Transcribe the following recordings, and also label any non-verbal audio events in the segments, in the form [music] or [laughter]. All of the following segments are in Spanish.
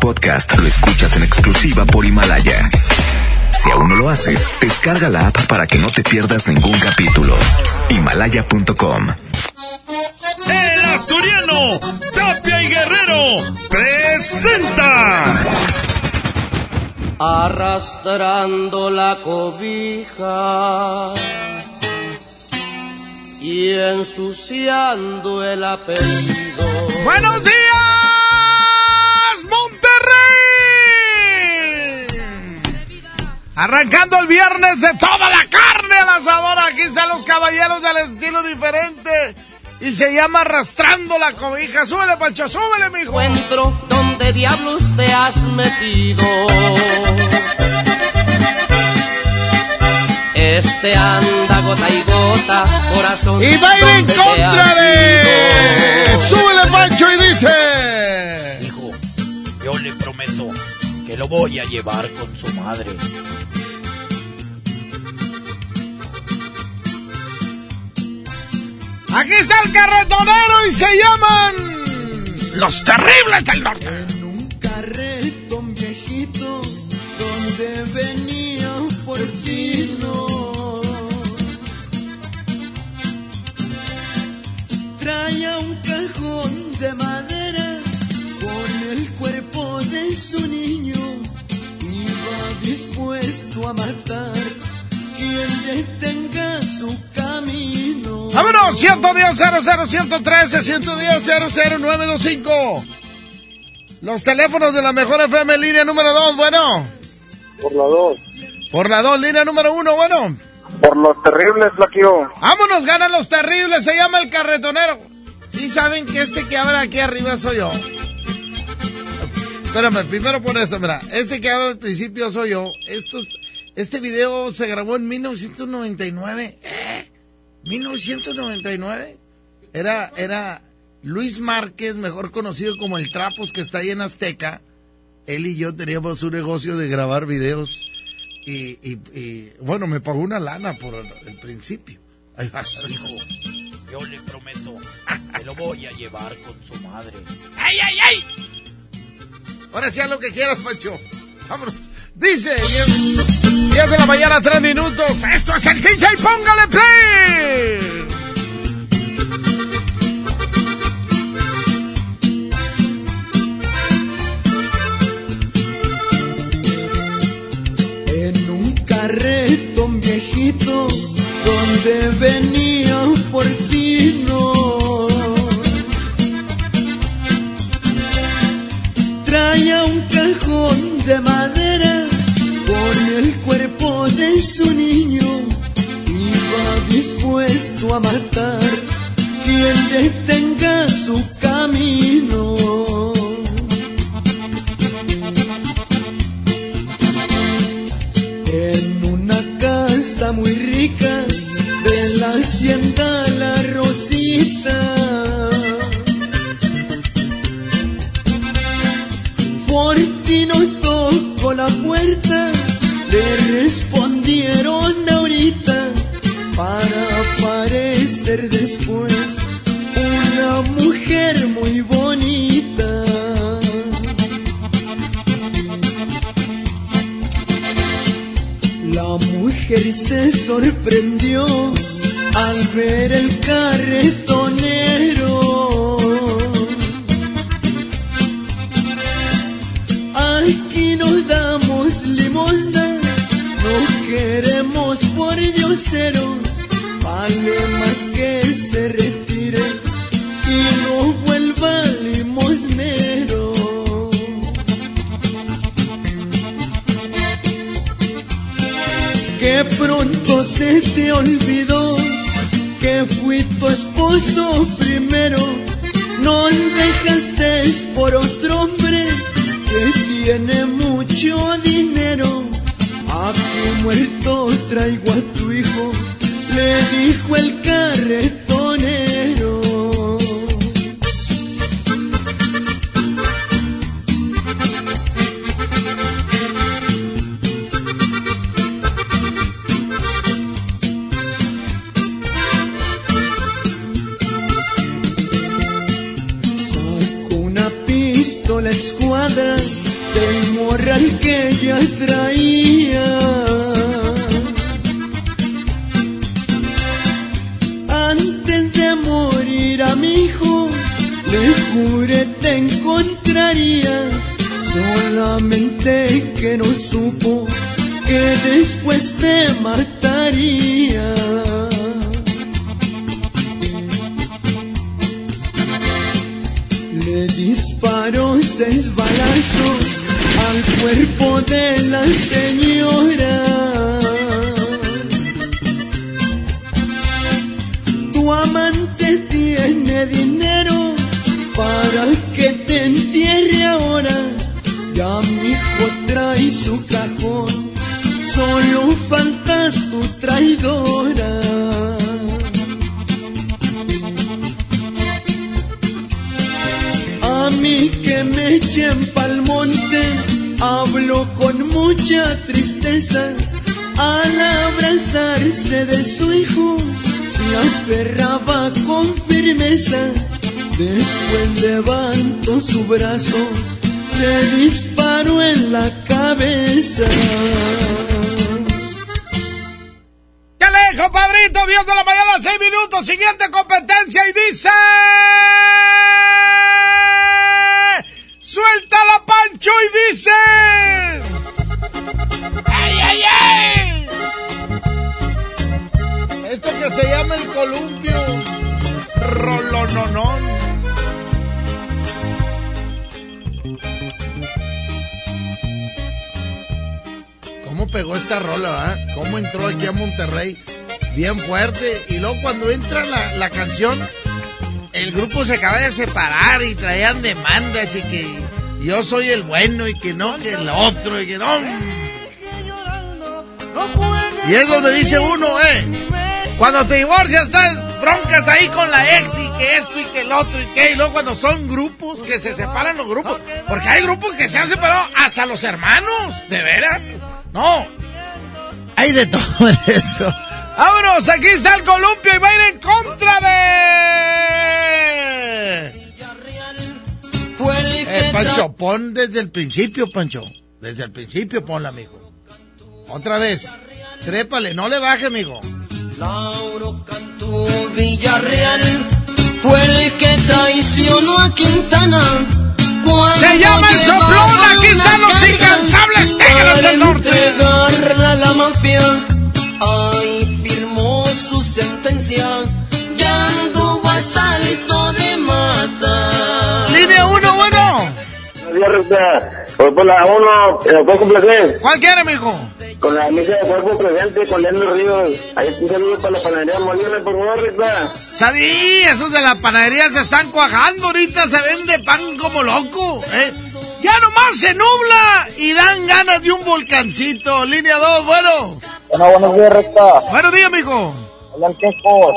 podcast lo escuchas en exclusiva por Himalaya. Si aún no lo haces, descarga la app para que no te pierdas ningún capítulo. Himalaya.com. El asturiano, Tapia y Guerrero, presenta. Arrastrando la cobija y ensuciando el apellido. ¡Buenos días, Arrancando el viernes de toda la carne al asador. Aquí están los caballeros del estilo diferente. Y se llama Arrastrando la cobija. Súbele, Pancho, súbele, mijo. Encuentro donde diablos te has metido. Este anda gota y gota, corazón. Y va en ¿dónde te contra de... Súbele, Pancho, y dice... Hijo, yo le prometo que lo voy a llevar con su madre. Aquí está el carretonero y se llaman... Los Terribles del Norte. En un carretón viejito donde venía un portino. Traía un cajón de madera con el cuerpo de su niño. Iba dispuesto a matar quien detenga su. Vámonos, 110 00 113 110 00925. Los teléfonos de la mejor FM, línea número 2, bueno. Por la dos. Por la 2, línea número 1, bueno. Por los terribles, Flaquio. Vámonos, ganan los terribles, se llama el carretonero. Sí saben que este que habla aquí arriba soy yo. Espérame, primero por esto, mira. Este que habla al principio soy yo. Estos, este video se grabó en 1999. ¿Eh? 1999. Era, era Luis Márquez, mejor conocido como el Trapos, que está ahí en Azteca. Él y yo teníamos un negocio de grabar videos. Y, y, y, bueno, me pagó una lana por el, el principio. Va, hijo. Yo le prometo que lo voy a llevar con su madre. ¡Ay, ay, ay! Ahora sí haz lo que quieras, Pancho. Vámonos. Dice, 10 10 de la mañana, 3 minutos. Esto es el DJ, póngale play. En un carretón viejito donde venía un portino. Traía un cajón de madera con el cuerpo de su niño. Iba dispuesto a matar quien detenga su camino. En una casa muy rica de la hacienda La le respondieron ahorita para aparecer después una mujer muy bonita. La mujer se sorprendió al ver el carretonero. Esposo primero. No dejaste por otro hombre que tiene el grupo se acaba de separar y traían demandas y que yo soy el bueno y que no, que el otro y que no. Y es donde dice uno, eh, cuando te divorcias estás broncas ahí con la ex y que esto y que el otro y que, y luego cuando son grupos que se separan los grupos, porque hay grupos que se han separado hasta los hermanos, de veras. No, hay de todo eso. Vámonos, aquí está el columpio y va Eh, Pancho, pon desde el principio, Pancho. Desde el principio ponla, amigo. Otra vez. Trépale, no le baje, amigo. Lauro Cantú Villarreal fue el que traicionó a Quintana. cuando Se llama el soplón, aquí están los incansables tigres del para norte. entregarla a la mafia. Ahí firmó su sentencia. Voy por la 1, ¿me puedo complacer? ¿Cuál quiere, amigo? Con la misa de cuerpo presente, con Leandro Ríos. Ahí un saludo para la panadería Molina, por favor, Recta. Sabí, esos de la panadería se están cuajando ahorita, se vende pan como loco, ¿eh? Ya nomás se nubla y dan ganas de un volcancito. Línea 2, bueno. Bueno, buenos días, Recta. Buenos días, amigo. Hola, el Queco.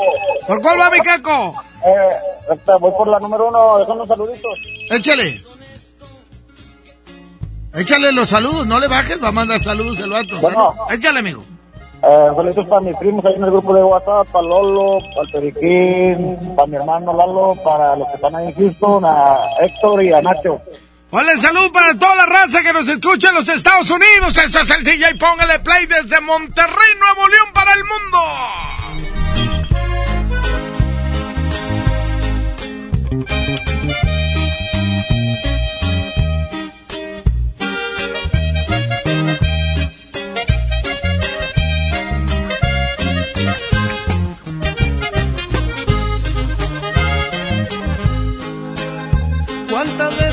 ¿Por cuál va mi caco? Eh, Recta, voy por la número 1, dejando saluditos. Échale. Échale los saludos, no le bajes, va a mandar saludos el vato. Bueno. Échale, amigo. Eh, saludos para mis primos ahí en el grupo de WhatsApp, para Lolo, para el Periquín, para mi hermano Lalo, para los que están ahí en Houston, a Héctor y a Nacho. Hola, salud para toda la raza que nos escucha en los Estados Unidos. Este es el DJ, póngale play desde Monterrey, Nuevo León para el mundo. ¿Cuántas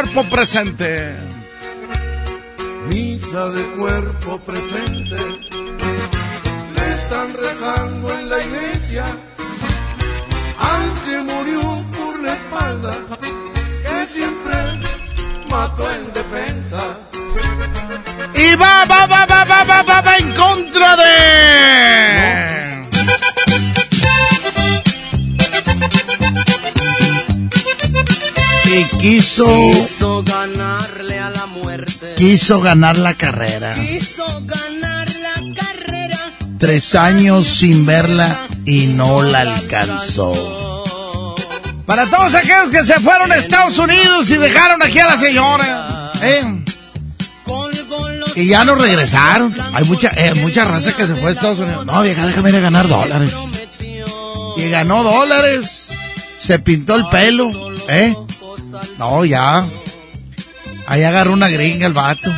cuerpo presente. Misa de cuerpo presente, le están rezando en la iglesia al que murió por la espalda, que siempre mató en defensa. Y va, va, va, va, va, va, va, va en contra de... Y quiso, quiso ganar la carrera. Quiso ganar la carrera. Tres años sin verla y no la alcanzó. Para todos aquellos que se fueron a Estados Unidos y dejaron aquí a la señora. ¿eh? Y ya no regresaron. Hay mucha, eh, mucha raza que se fue a Estados Unidos. No, vieja, déjame ir a ganar dólares. Y ganó dólares. Se pintó el pelo. ¿Eh? No, ya. Ahí agarró una gringa el vato.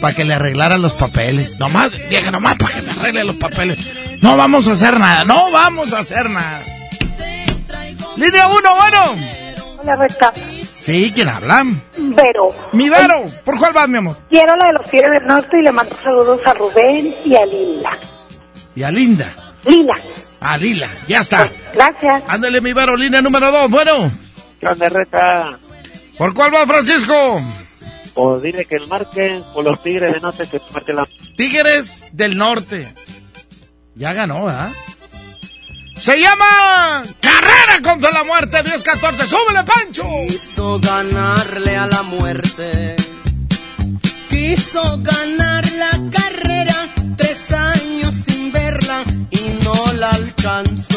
Para que le arreglaran los papeles. Nomás, vieja, nomás para que me arregle los papeles. No vamos a hacer nada. No vamos a hacer nada. Línea uno, bueno. Hola, Recta. Sí, ¿quién habla? Vero. Mi Vero. ¿Por cuál vas, mi amor? Quiero la de los Tigres del Norte y le mando saludos a Rubén y a Lila. Y a Linda. Lila. A Lila. Ya está. Gracias. Ándale, mi Vero, línea número dos. Bueno. ¿Qué onda, Reta? ¿Por cuál va, Francisco? O dile que el marquen por los Tigres de Norte que marque la... Tigres del Norte. Ya ganó, ¿verdad? Se llama Carrera contra la Muerte 10-14. ¡Súbele, Pancho! Quiso ganarle a la muerte. Quiso ganar la carrera. Tres años sin verla y no la alcanzó.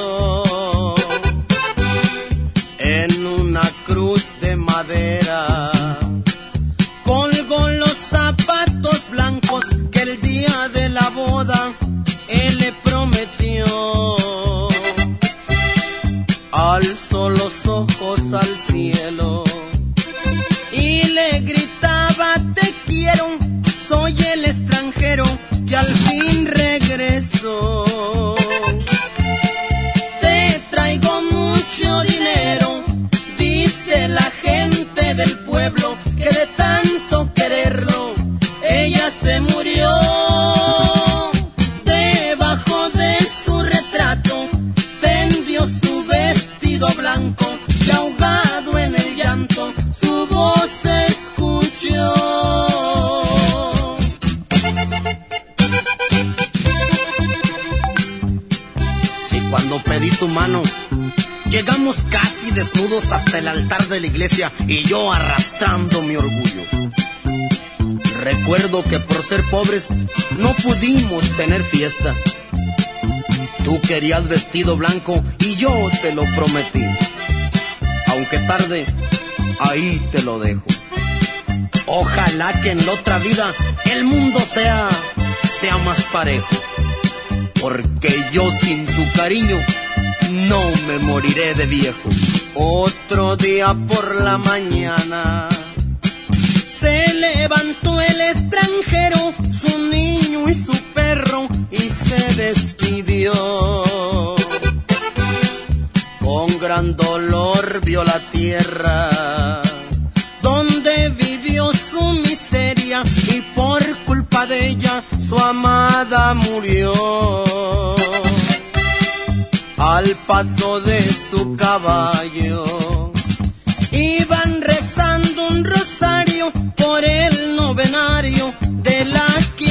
Al hasta el altar de la iglesia y yo arrastrando mi orgullo. Recuerdo que por ser pobres no pudimos tener fiesta. Tú querías vestido blanco y yo te lo prometí. Aunque tarde, ahí te lo dejo. Ojalá que en la otra vida el mundo sea, sea más parejo. Porque yo sin tu cariño no me moriré de viejo. Otro día por la mañana se levantó el extranjero, su niño y su perro y se despidió. Con gran dolor vio la tierra donde vivió su miseria y por culpa de ella su amada murió. Al paso de su caballo iban rezando un rosario por el novenario de la que.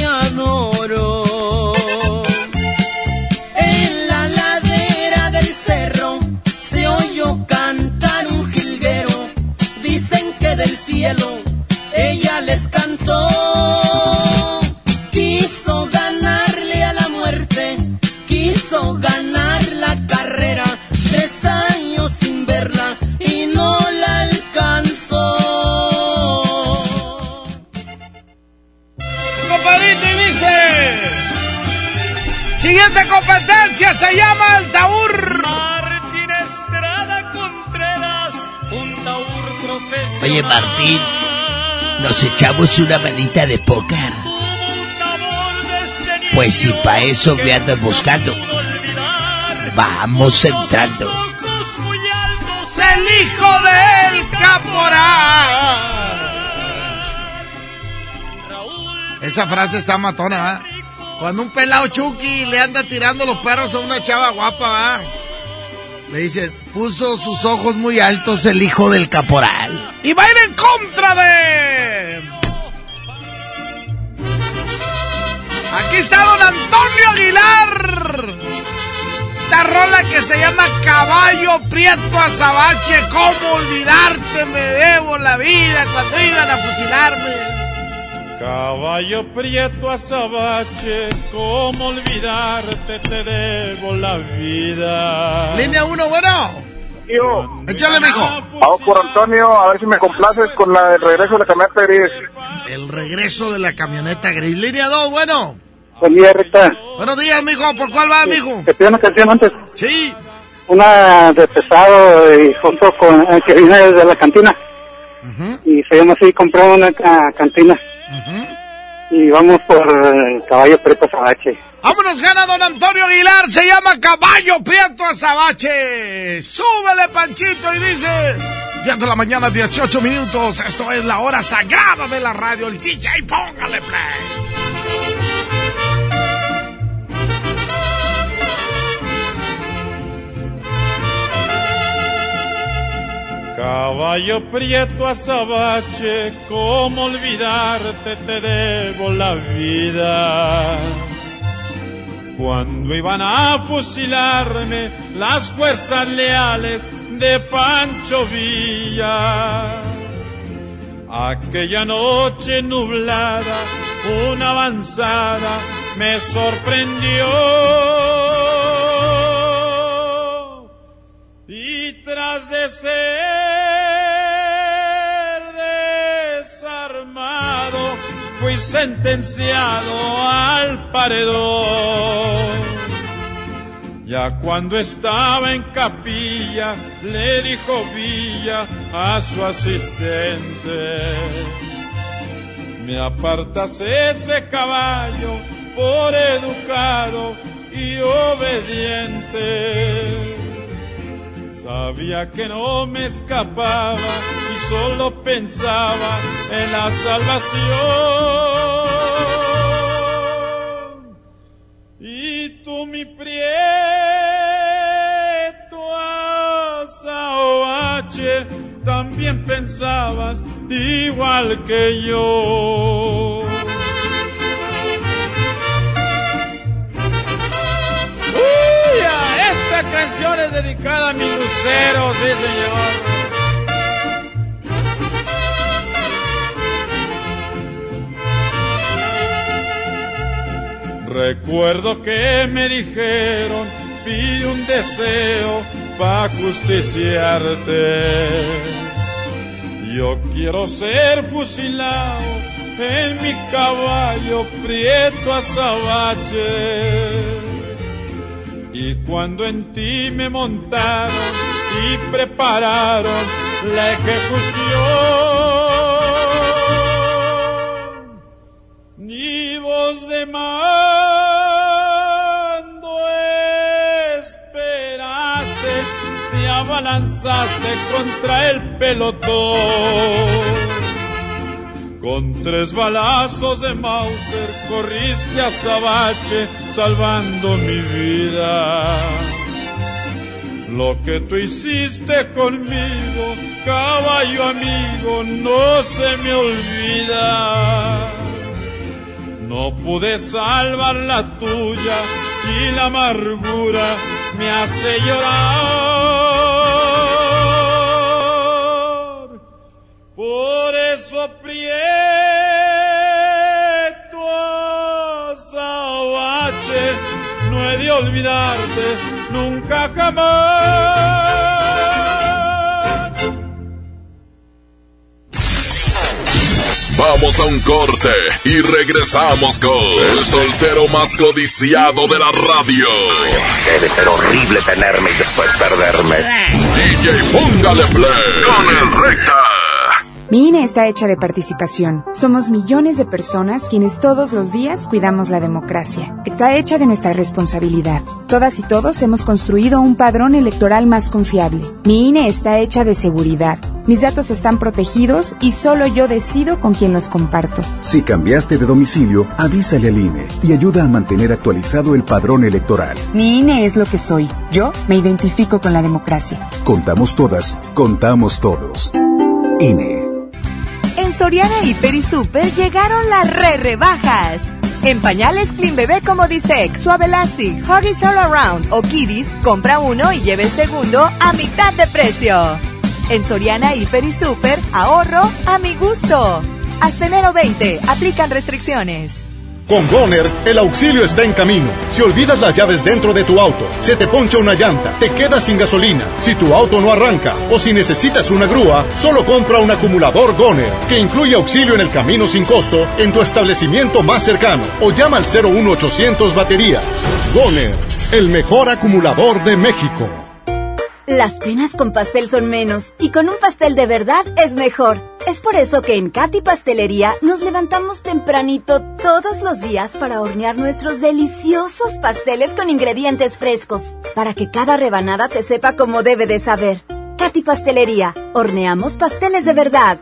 Competencia se llama el Taur. Martín Estrada Contreras, un taur profesional. Oye, Martín, nos echamos una manita de póker. Pues si pa' eso me andas buscando. vamos entrando. El hijo del caporal. Esa frase está matona, ¿eh? Cuando un pelado Chucky le anda tirando los perros a una chava guapa, ¿va? Le dice, puso sus ojos muy altos el hijo del caporal. Y va a ir en contra de... Aquí está don Antonio Aguilar. Esta rola que se llama Caballo Prieto Azabache. ¿Cómo olvidarte? Me debo la vida cuando iban a fusilarme. Caballo prieto azabache, ¿cómo olvidarte? Te debo la vida. Línea 1, bueno. Tío, Échale, mijo. vamos por Antonio, a ver si me complaces con la del regreso de la camioneta gris. El regreso de la camioneta gris. Línea 2, bueno. Buen día, Rita. Buenos días, mijo. ¿Por cuál va, mijo? Te pido una canción antes. Sí. Una de pesado y junto con eh, que viene desde la cantina. Y se llama así, compré una ca- cantina. Y vamos por el caballo preto azabache. Vámonos, gana don Antonio Aguilar. Se llama Caballo Prieto Azabache. Súbele, Panchito, y dice... 10 de la mañana, 18 minutos. Esto es la hora sagrada de la radio. El DJ, póngale play. Caballo prieto azabache, ¿cómo olvidarte? Te debo la vida. Cuando iban a fusilarme las fuerzas leales de Pancho Villa. Aquella noche nublada, una avanzada me sorprendió. Tras de ser desarmado, fui sentenciado al paredón. Ya cuando estaba en capilla, le dijo Villa a su asistente, me apartas ese caballo por educado y obediente. Sabía que no me escapaba y solo pensaba en la salvación. Y tú mi prieto azabache también pensabas igual que yo. Esta canción es dedicada a mi lucero, sí señor. Recuerdo que me dijeron, pide un deseo para justiciarte. Yo quiero ser fusilado en mi caballo prieto azabache. Y cuando en ti me montaron y prepararon la ejecución, ni voz de mando esperaste, te abalanzaste contra el pelotón. Con tres balazos de Mauser corriste a Sabache salvando mi vida. Lo que tú hiciste conmigo, caballo amigo, no se me olvida. No pude salvar la tuya y la amargura me hace llorar. Por eso prieto azabache, no he de olvidarte nunca jamás. Vamos a un corte y regresamos con el soltero más codiciado de la radio. Debe ser horrible tenerme y después perderme. DJ Póngale Play con el Recta. Mi INE está hecha de participación. Somos millones de personas quienes todos los días cuidamos la democracia. Está hecha de nuestra responsabilidad. Todas y todos hemos construido un padrón electoral más confiable. Mi INE está hecha de seguridad. Mis datos están protegidos y solo yo decido con quién los comparto. Si cambiaste de domicilio, avísale al INE y ayuda a mantener actualizado el padrón electoral. Mi INE es lo que soy. Yo me identifico con la democracia. Contamos todas, contamos todos. INE. Soriana Hiper y Super llegaron las re rebajas. En pañales Clean Bebé como Disec, Suave Elastic, Huggies All Around o Kiddies, compra uno y lleve el segundo a mitad de precio. En Soriana Hiper y Super, ahorro a mi gusto. Hasta enero 20, aplican restricciones. Con Goner, el auxilio está en camino. Si olvidas las llaves dentro de tu auto, se te poncha una llanta, te quedas sin gasolina, si tu auto no arranca o si necesitas una grúa, solo compra un acumulador Goner, que incluye auxilio en el camino sin costo en tu establecimiento más cercano o llama al 01800 baterías. Goner, el mejor acumulador de México. Las penas con pastel son menos y con un pastel de verdad es mejor. Es por eso que en Katy Pastelería nos levantamos tempranito todos los días para hornear nuestros deliciosos pasteles con ingredientes frescos, para que cada rebanada te sepa como debe de saber. Katy Pastelería, horneamos pasteles de verdad.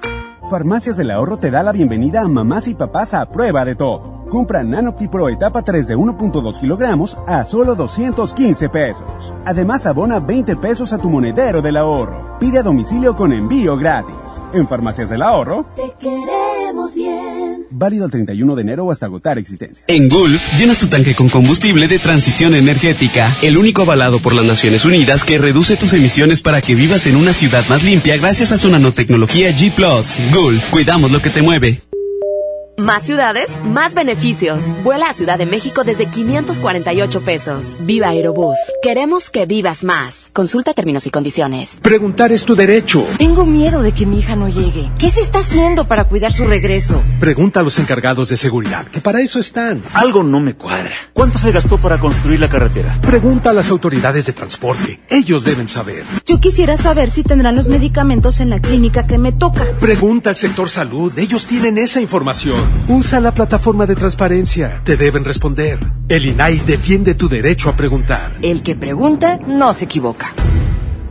Farmacias del Ahorro te da la bienvenida a mamás y papás a prueba de todo. Compra Nanopti Pro etapa 3 de 1.2 kilogramos a solo 215 pesos. Además, abona 20 pesos a tu monedero del ahorro. Pide a domicilio con envío gratis. En Farmacias del Ahorro, Te queremos bien. válido el 31 de enero o hasta agotar existencia. En Gulf, llenas tu tanque con combustible de transición energética, el único avalado por las Naciones Unidas que reduce tus emisiones para que vivas en una ciudad más limpia gracias a su nanotecnología G ⁇ Gulf, cuidamos lo que te mueve. Más ciudades, más beneficios. Vuela a Ciudad de México desde 548 pesos. Viva Aerobús. Queremos que vivas más. Consulta términos y condiciones. Preguntar es tu derecho. Tengo miedo de que mi hija no llegue. ¿Qué se está haciendo para cuidar su regreso? Pregunta a los encargados de seguridad, que para eso están. Algo no me cuadra. ¿Cuánto se gastó para construir la carretera? Pregunta a las autoridades de transporte. Ellos deben saber. Yo quisiera saber si tendrán los medicamentos en la clínica que me toca. Pregunta al sector salud. Ellos tienen esa información. Usa la plataforma de transparencia. Te deben responder. El INAI defiende tu derecho a preguntar. El que pregunta no se equivoca.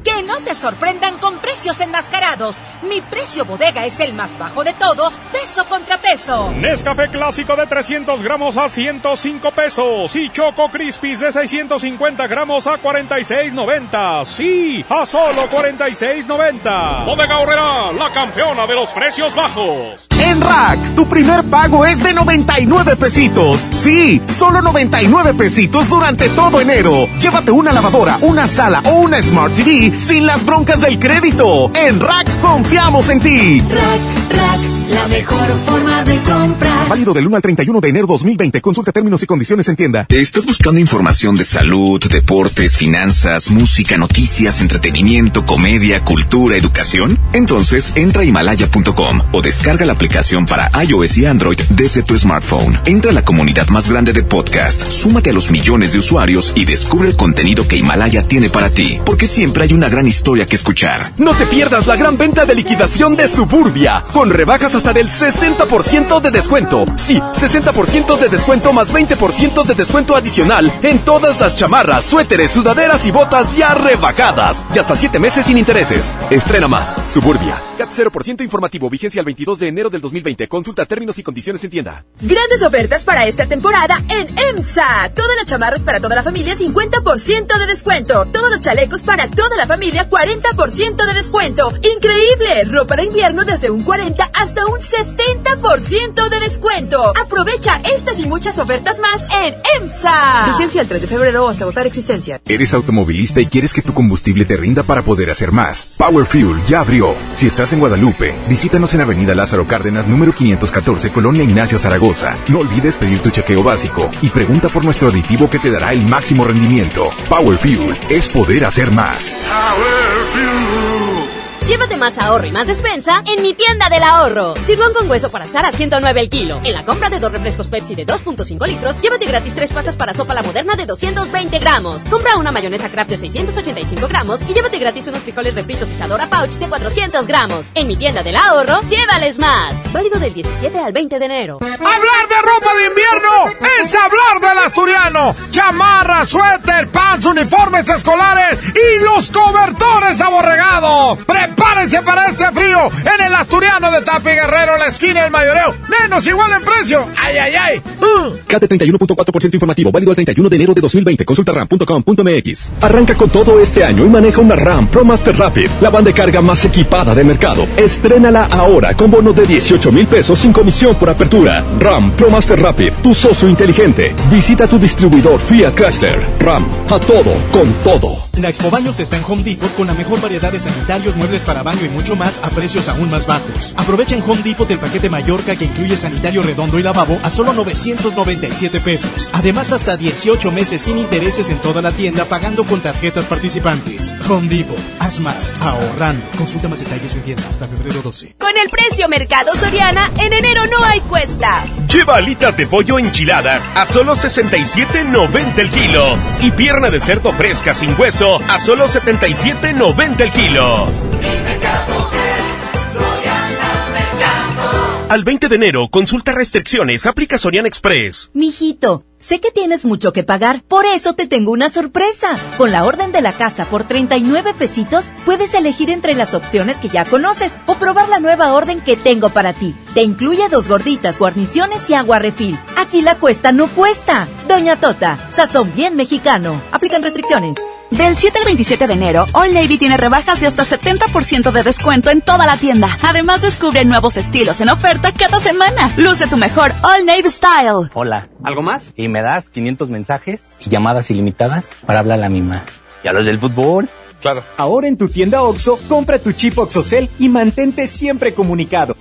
Que no te sorprendan con precios enmascarados. Mi precio bodega es el más bajo de todos, peso contra peso. Nescafé clásico de 300 gramos a 105 pesos y Choco Crispies de 650 gramos a 46.90. Sí, a solo 46.90. Bodega Horrera, la campeona de los precios bajos. En Rack, tu primer pago es de 99 pesitos. Sí, solo 99 pesitos durante todo enero. Llévate una lavadora, una sala o una Smart TV sin las broncas del crédito. En Rack confiamos en ti. Rack, Rack, la mejor forma de comprar. Válido del 1 al 31 de enero 2020. Consulta términos y condiciones en tienda. ¿Estás buscando información de salud, deportes, finanzas, música, noticias, entretenimiento, comedia, cultura, educación? Entonces entra a himalaya.com o descarga la aplicación para iOS y Android desde tu smartphone. Entra a la comunidad más grande de podcast, súmate a los millones de usuarios y descubre el contenido que Himalaya tiene para ti, porque siempre hay una gran historia que escuchar. No te pierdas la gran venta de liquidación de Suburbia, con rebajas hasta del 60% de descuento. Sí, 60% de descuento más 20% de descuento adicional en todas las chamarras, suéteres, sudaderas y botas ya rebajadas. Y hasta 7 meses sin intereses. Estrena más. Suburbia. CAT 0% informativo. Vigencia el 22 de enero del 2020. Consulta términos y condiciones en tienda. Grandes ofertas para esta temporada en EMSA. Todas las chamarras para toda la familia, 50% de descuento. Todos los chalecos para toda la familia, 40% de descuento. Increíble. Ropa de invierno desde un 40 hasta un 70% de descuento. Aprovecha estas y muchas ofertas más en EMSA. Vigencia el 3 de febrero hasta agotar existencia. Eres automovilista y quieres que tu combustible te rinda para poder hacer más. Power Fuel ya abrió. Si estás en Guadalupe, visítanos en Avenida Lázaro Cárdenas, número 514, Colonia Ignacio Zaragoza. No olvides pedir tu chequeo básico y pregunta por nuestro aditivo que te dará el máximo rendimiento. Power Fuel es poder hacer más. Llévate más ahorro y más despensa en mi tienda del ahorro. Sirlón con hueso para asar a 109 el kilo. En la compra de dos refrescos Pepsi de 2.5 litros, llévate gratis tres pastas para sopa la moderna de 220 gramos. Compra una mayonesa Kraft de 685 gramos y llévate gratis unos frijoles refritos Isadora Pouch de 400 gramos. En mi tienda del ahorro, llévales más. Válido del 17 al 20 de enero. Hablar de ropa de invierno es hablar del asturiano. Chamarra, suéter, pants, uniformes escolares y los cobertores aborregados. Prepárense para este frío en el asturiano de Tapi Guerrero, la esquina del mayoreo. Menos igual en precio. Ay, ay, ay. Uh. CAT 31.4% informativo, válido al 31 de enero de 2020. Consulta ram.com.mx. Arranca con todo este año y maneja una RAM Pro Master Rapid, la banda de carga más equipada del mercado. Estrénala ahora con bono de 18 mil pesos sin comisión por apertura. RAM Pro Master Rapid, tu socio inteligente. Visita tu distribuidor Fiat Chrysler. RAM, a todo, con todo. La Expo Baños está en Home Depot con la mejor variedad de sanitarios, muebles para baño y mucho más a precios aún más bajos. Aprovecha en Home Depot el paquete Mallorca que incluye sanitario redondo y lavabo a solo 997 pesos. Además, hasta 18 meses sin intereses en toda la tienda pagando con tarjetas participantes. Home Depot, haz más, ahorrando. Consulta más detalles en tienda hasta febrero 12. Con el precio Mercado Soriana, en enero no hay cuesta. Lleva alitas de pollo enchiladas a solo 67.90 el kilo y pierna de cerdo fresca sin hueso a solo 77.90 el kilo. Al 20 de enero, consulta restricciones, aplica Sorian Express. Mijito, sé que tienes mucho que pagar, por eso te tengo una sorpresa. Con la orden de la casa por 39 pesitos, puedes elegir entre las opciones que ya conoces o probar la nueva orden que tengo para ti. Te incluye dos gorditas, guarniciones y agua refil. Aquí la cuesta no cuesta. Doña Tota, sazón bien mexicano. Aplican restricciones. Del 7 al 27 de enero, All Navy tiene rebajas de hasta 70% de descuento en toda la tienda. Además, descubre nuevos estilos en oferta cada semana. Luce tu mejor All Navy Style. Hola, ¿algo más? Y me das 500 mensajes y llamadas ilimitadas para hablar a la misma. ¿Y a los del fútbol? Claro. Ahora en tu tienda OXO, compra tu chip OXOCEL y mantente siempre comunicado.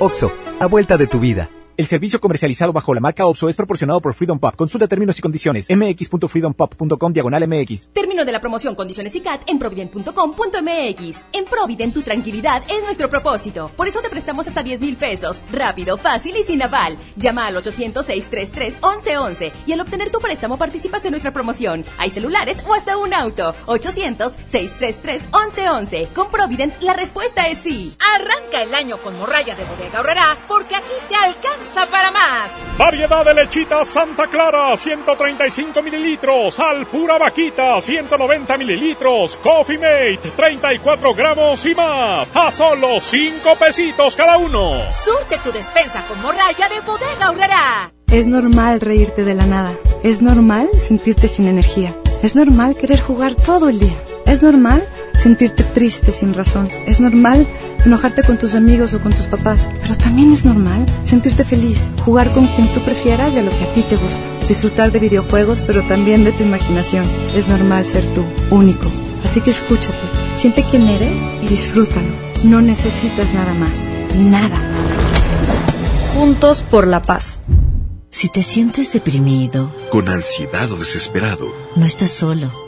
OXO, a vuelta de tu vida. El servicio comercializado bajo la marca OPSO es proporcionado por Freedom Pop. Consulta términos y condiciones. mx.freedompop.com diagonal mx. Término de la promoción, condiciones y CAT en provident.com.mx. En Provident tu tranquilidad es nuestro propósito. Por eso te prestamos hasta 10 mil pesos. Rápido, fácil y sin aval. Llama al 800-633-1111 y al obtener tu préstamo participas en nuestra promoción. Hay celulares o hasta un auto. 800-633-1111. Con Provident la respuesta es sí. Arranca el año con morralla de bodega ahorrará porque aquí te alcanza para más. Variedad de lechita Santa Clara, 135 mililitros. Al pura vaquita, 190 mililitros. Coffee Mate, 34 gramos y más. A solo 5 pesitos cada uno. Surte tu despensa con morralla de bodega ahorrará. Es normal reírte de la nada. Es normal sentirte sin energía. Es normal querer jugar todo el día. Es normal sentirte triste sin razón. Es normal enojarte con tus amigos o con tus papás. Pero también es normal sentirte feliz, jugar con quien tú prefieras y a lo que a ti te gusta. Disfrutar de videojuegos, pero también de tu imaginación. Es normal ser tú, único. Así que escúchate, siente quién eres y disfrútalo. No necesitas nada más. Nada. Juntos por la paz. Si te sientes deprimido, con ansiedad o desesperado, no estás solo.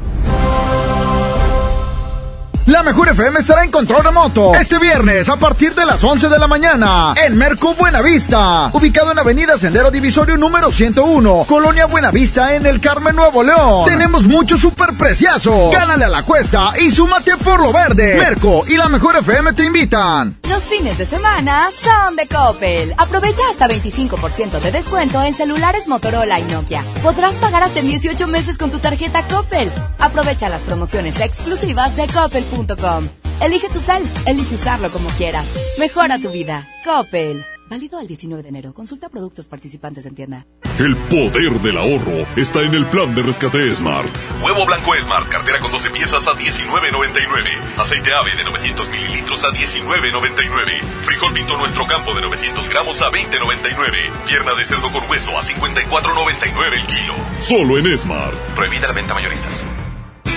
La Mejor FM estará en control remoto este viernes a partir de las 11 de la mañana en Merco Buenavista, ubicado en Avenida Sendero Divisorio número 101, Colonia Buenavista en el Carmen Nuevo León. Tenemos muchos superpreciazos. Gánale a la cuesta y súmate por lo verde. Merco y la Mejor FM te invitan. Los fines de semana son de Coppel. Aprovecha hasta 25% de descuento en celulares Motorola y Nokia. Podrás pagar hasta en 18 meses con tu tarjeta Coppel. Aprovecha las promociones exclusivas de Coppel.com. Elige tu sal, elige usarlo como quieras. Mejora tu vida. Coppel. Válido al 19 de enero. Consulta productos participantes en tienda. El poder del ahorro está en el plan de rescate Smart. Huevo blanco Smart, cartera con 12 piezas a 19.99. Aceite ave de 900 mililitros a 19.99. Frijol pinto nuestro campo de 900 gramos a 20.99. Pierna de cerdo con hueso a 54.99 el kilo. Solo en Smart. Prohibida la venta mayoristas.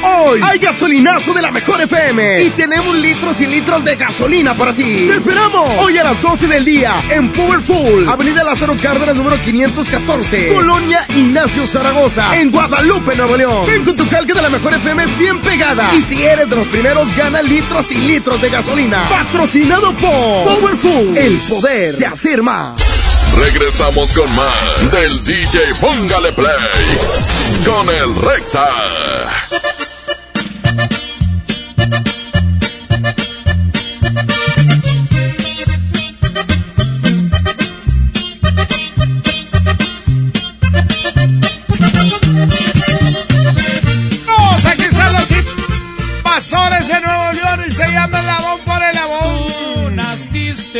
Hoy hay gasolinazo de la mejor FM y tenemos litros y litros de gasolina para ti. ¡Te esperamos! Hoy a las 12 del día en Powerful, Avenida Lázaro Cárdenas número 514, Colonia Ignacio Zaragoza, en Guadalupe, Nuevo León. Ven con tu calca de la mejor FM bien pegada y si eres de los primeros gana litros y litros de gasolina. Patrocinado por Powerful, el poder de hacer más. Regresamos con más del DJ Póngale Play con el Recta.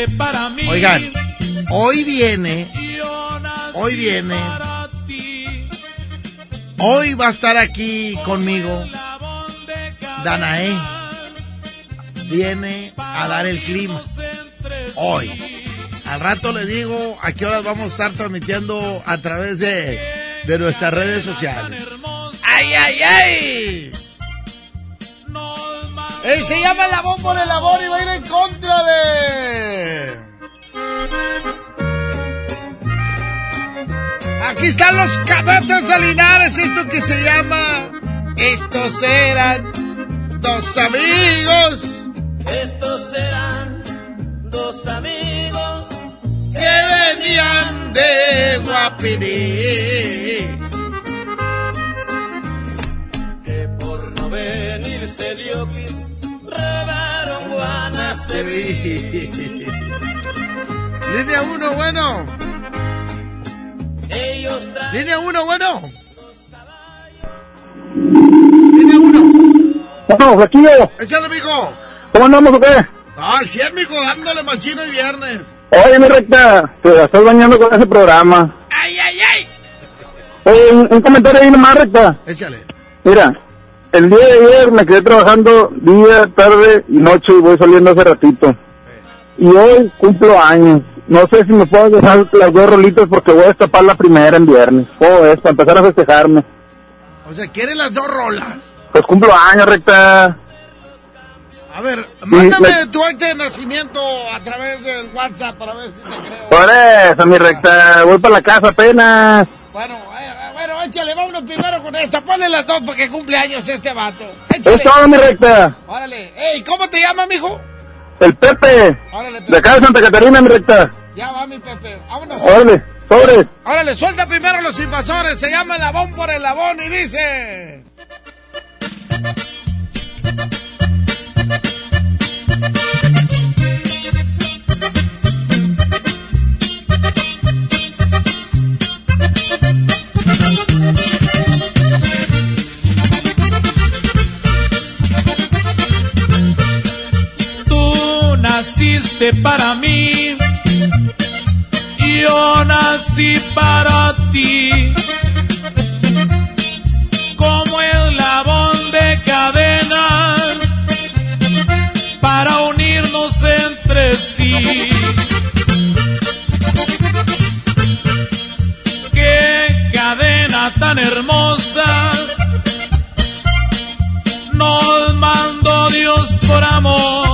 Para mí. Oigan, hoy viene, hoy viene, hoy va a estar aquí conmigo Danae. Viene a dar el clima. Hoy. Al rato le digo a qué horas vamos a estar transmitiendo a través de, de nuestras redes sociales. ¡Ay, ay, ay! Él se llama el labón por el labor y va a ir en contra de... Aquí están los cadetes de Linares, esto que se llama... Estos eran dos amigos. Estos eran dos amigos que venían de Guapirí. que por no venirse Diokis robaron Guanaceví. Línea 1, bueno. Ellos Línea 1, bueno. Línea 1. No, flaquillo. Échale, mijo. ¿Cómo andamos o qué? Ah, al 100, mijo, dándole machino y viernes. Oye, mi recta, te la estás bañando con ese programa. ¡Ay, ay, ay! Oye, un, un comentario ahí nomás, recta. Échale. Mira, el día de ayer me quedé trabajando día, tarde y noche y voy saliendo hace ratito. Y hoy cumplo años. No sé si me puedo dejar las dos rolitas porque voy a destapar la primera en viernes. ¿Cómo es? Para empezar a festejarme. O sea, ¿quieren las dos rolas? Pues cumplo años, recta. A ver, mándame tu acta de nacimiento a través del WhatsApp para ver si te creo. Por eso, mi recta. Voy para la casa apenas. Bueno, eh, bueno, échale, vámonos primero con esta. Ponle las dos porque cumple años este vato. Échale. Es todo, mi recta. Órale. Ey, ¿cómo te llamas, mijo? El Pepe. Órale, De acá de Santa Catarina, mi recta. Ya va, mi Pepe. Vámonos. Órale, sobres. Órale, suelta primero los invasores. Se llama el labón por el labón y dice... naciste para mí, yo nací para ti. Como el labón de cadenas para unirnos entre sí. Qué cadena tan hermosa nos mandó Dios por amor,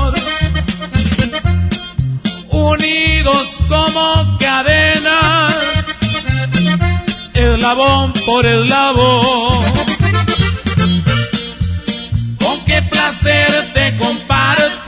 unidos como cadena, eslabón por eslabón. Con qué placer te comparto.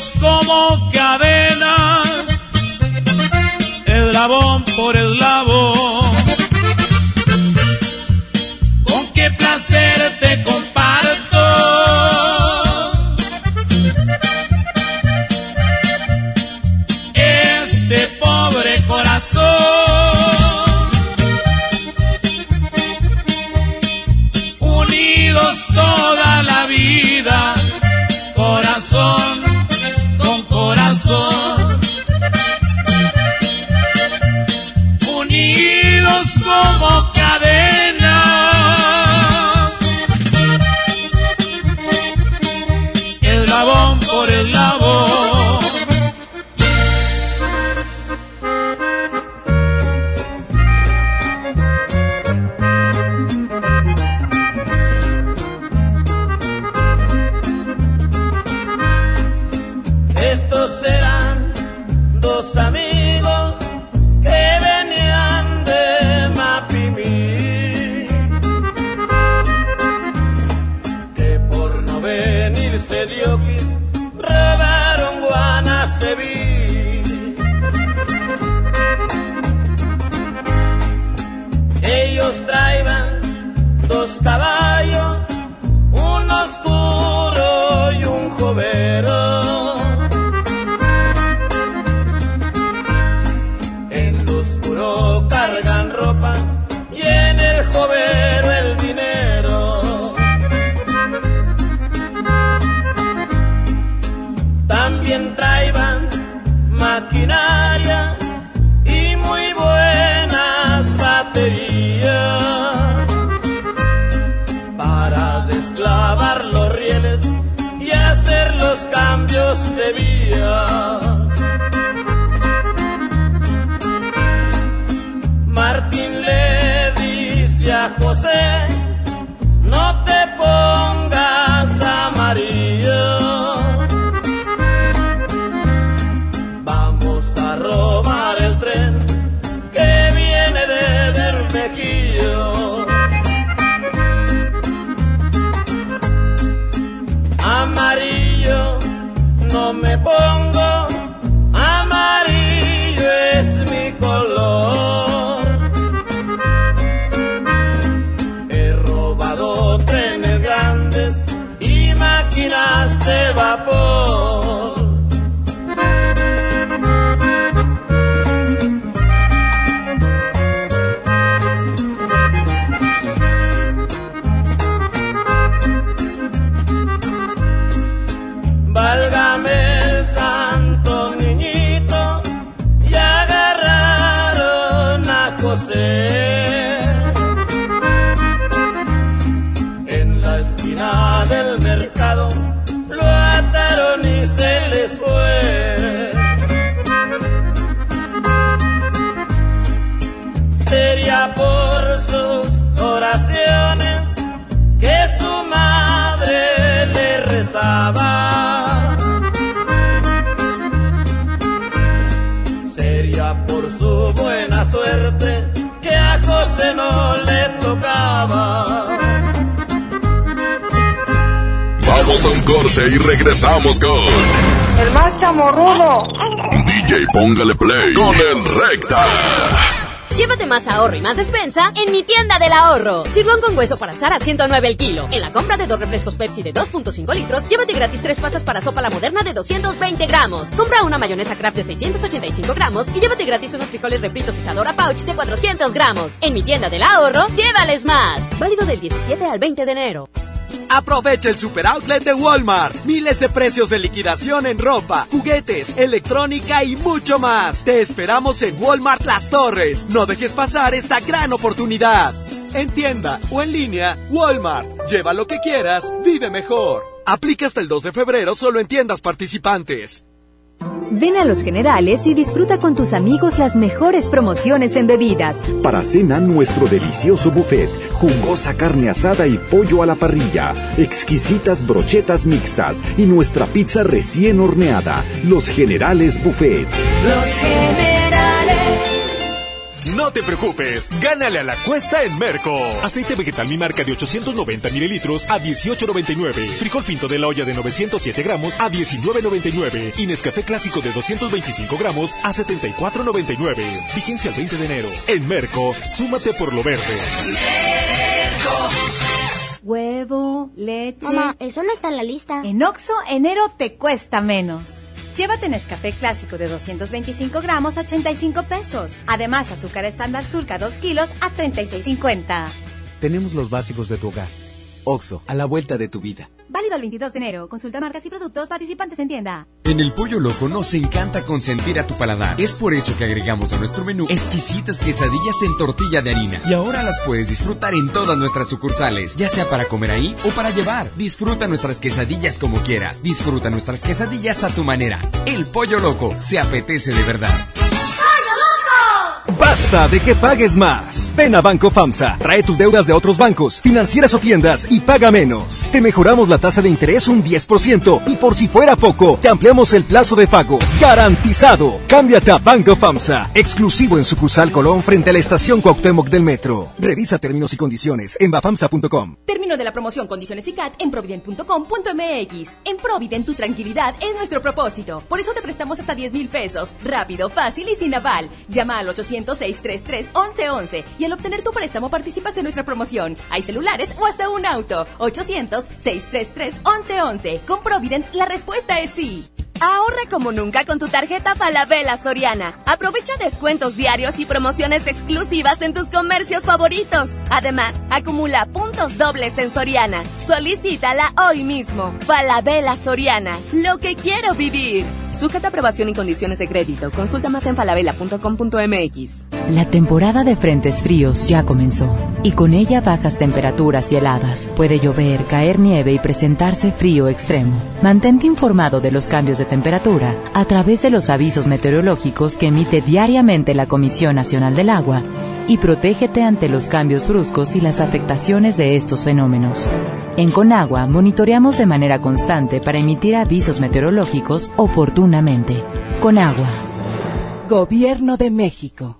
Unidos como cadenas, eslabón por eslabón. Más y despensa en mi tienda del ahorro. Sirlón con hueso para asar a 109 el kilo. En la compra de dos refrescos Pepsi de 2.5 litros, llévate gratis tres pastas para sopa la moderna de 220 gramos. Compra una mayonesa Kraft de 685 gramos y llévate gratis unos frijoles refritos Isadora Pouch de 400 gramos. En mi tienda del ahorro, llévales más. Válido del 17 al 20 de enero. Aprovecha el super outlet de Walmart. Miles de precios de liquidación en ropa, juguetes, electrónica y mucho más. Te esperamos en Walmart Las Torres. No dejes pasar esta gran oportunidad. En tienda o en línea, Walmart. Lleva lo que quieras, vive mejor. Aplica hasta el 2 de febrero solo en tiendas participantes. Ven a Los Generales y disfruta con tus amigos las mejores promociones en bebidas. Para cena, nuestro delicioso buffet, jugosa carne asada y pollo a la parrilla, exquisitas brochetas mixtas y nuestra pizza recién horneada. Los Generales Buffet. Los generales. No te preocupes, gánale a la cuesta en Merco. Aceite vegetal mi marca de 890 mililitros a 18.99. Frijol pinto de la olla de 907 gramos a 19.99. Y Nescafé clásico de 225 gramos a 74.99. Vigencia el 20 de enero. En Merco, súmate por lo verde. Huevo, leche. Mamá, eso no está en la lista. En Oxo, enero te cuesta menos. Llévate Nescafé clásico de 225 gramos a 85 pesos. Además, azúcar estándar Sulca 2 kilos a 36.50. Tenemos los básicos de tu hogar. Oxo, a la vuelta de tu vida. Válido el 22 de enero. Consulta marcas y productos participantes en tienda. En el Pollo Loco nos encanta consentir a tu paladar. Es por eso que agregamos a nuestro menú exquisitas quesadillas en tortilla de harina. Y ahora las puedes disfrutar en todas nuestras sucursales, ya sea para comer ahí o para llevar. Disfruta nuestras quesadillas como quieras. Disfruta nuestras quesadillas a tu manera. El Pollo Loco se apetece de verdad. Basta de que pagues más. Ven a Banco FAMSA, trae tus deudas de otros bancos, financieras o tiendas y paga menos. Te mejoramos la tasa de interés un 10% y por si fuera poco, te ampliamos el plazo de pago. Garantizado. Cámbiate a Banco FAMSA, exclusivo en sucursal Colón frente a la estación Cuauhtémoc del Metro. Revisa términos y condiciones en bafamsa.com. Término de la promoción, condiciones y CAT en provident.com.mx. En Provident tu tranquilidad es nuestro propósito. Por eso te prestamos hasta 10 mil pesos. Rápido, fácil y sin aval. Llama al 800-633-1111 y al obtener tu préstamo participas en nuestra promoción. Hay celulares o hasta un auto. 800-633-1111. Con Provident la respuesta es sí. Ahorra como nunca con tu tarjeta Falabella Soriana. Aprovecha descuentos diarios y promociones exclusivas en tus comercios favoritos. Además, acumula puntos dobles en Soriana. Solicítala hoy mismo. Falabella Soriana. Lo que quiero vivir. Sujeta aprobación y condiciones de crédito. Consulta más en falabella.com.mx. La temporada de frentes fríos ya comenzó y con ella bajas temperaturas y heladas. Puede llover, caer nieve y presentarse frío extremo. Mantente informado de los cambios de temperatura a través de los avisos meteorológicos que emite diariamente la Comisión Nacional del Agua y protégete ante los cambios bruscos y las afectaciones de estos fenómenos. En Conagua monitoreamos de manera constante para emitir avisos meteorológicos oportunamente. Conagua. Gobierno de México.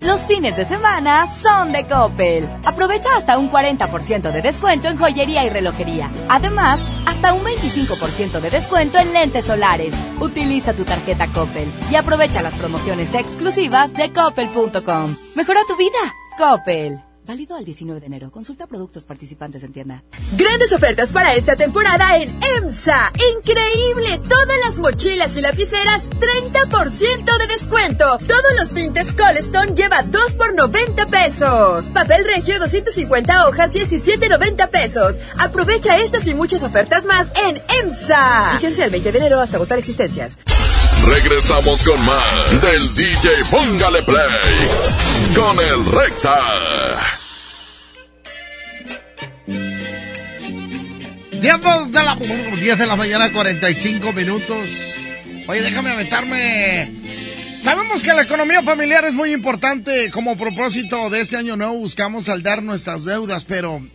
Los fines de semana son de Coppel. Aprovecha hasta un 40% de descuento en joyería y relojería. Además, hasta un 25% de descuento en lentes solares. Utiliza tu tarjeta Coppel y aprovecha las promociones exclusivas de coppel.com. Mejora tu vida. Coppel. Válido al 19 de enero. Consulta productos participantes en tienda. Grandes ofertas para esta temporada en EMSA. Increíble. Todas las mochilas y lapiceras 30% de descuento. Todos los tintes Coleston lleva 2 por 90 pesos. Papel regio 250 hojas 17.90 pesos. Aprovecha estas y muchas ofertas más en EMSA. Fíjense el 20 de enero hasta agotar existencias. Regresamos con más del DJ Póngale Play con el Recta. 10 de la, 10 de la mañana, 45 minutos. Oye, déjame aventarme. Sabemos que la economía familiar es muy importante. Como propósito de este año nuevo, buscamos saldar nuestras deudas, pero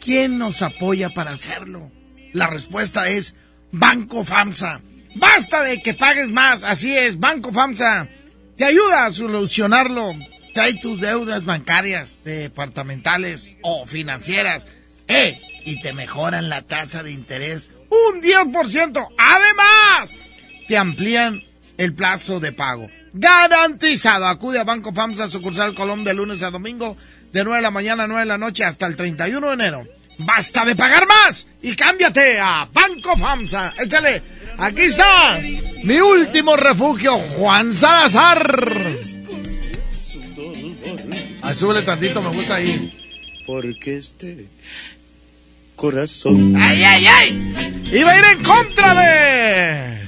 ¿quién nos apoya para hacerlo? La respuesta es Banco FAMSA. Basta de que pagues más. Así es, Banco FAMSA te ayuda a solucionarlo. Trae tus deudas bancarias, departamentales o financieras. ¡Eh! Y te mejoran la tasa de interés un 10%. Además, te amplían el plazo de pago. Garantizado. Acude a Banco FAMSA, sucursal Colón de lunes a domingo, de 9 de la mañana a 9 de la noche hasta el 31 de enero. Basta de pagar más y cámbiate a Banco FAMSA. Échale. Aquí está mi último refugio, Juan Salazar. Ah, súbele tantito, me gusta ahí. Porque este corazón. ¡Ay, ay, ay! Iba a ir en contra de.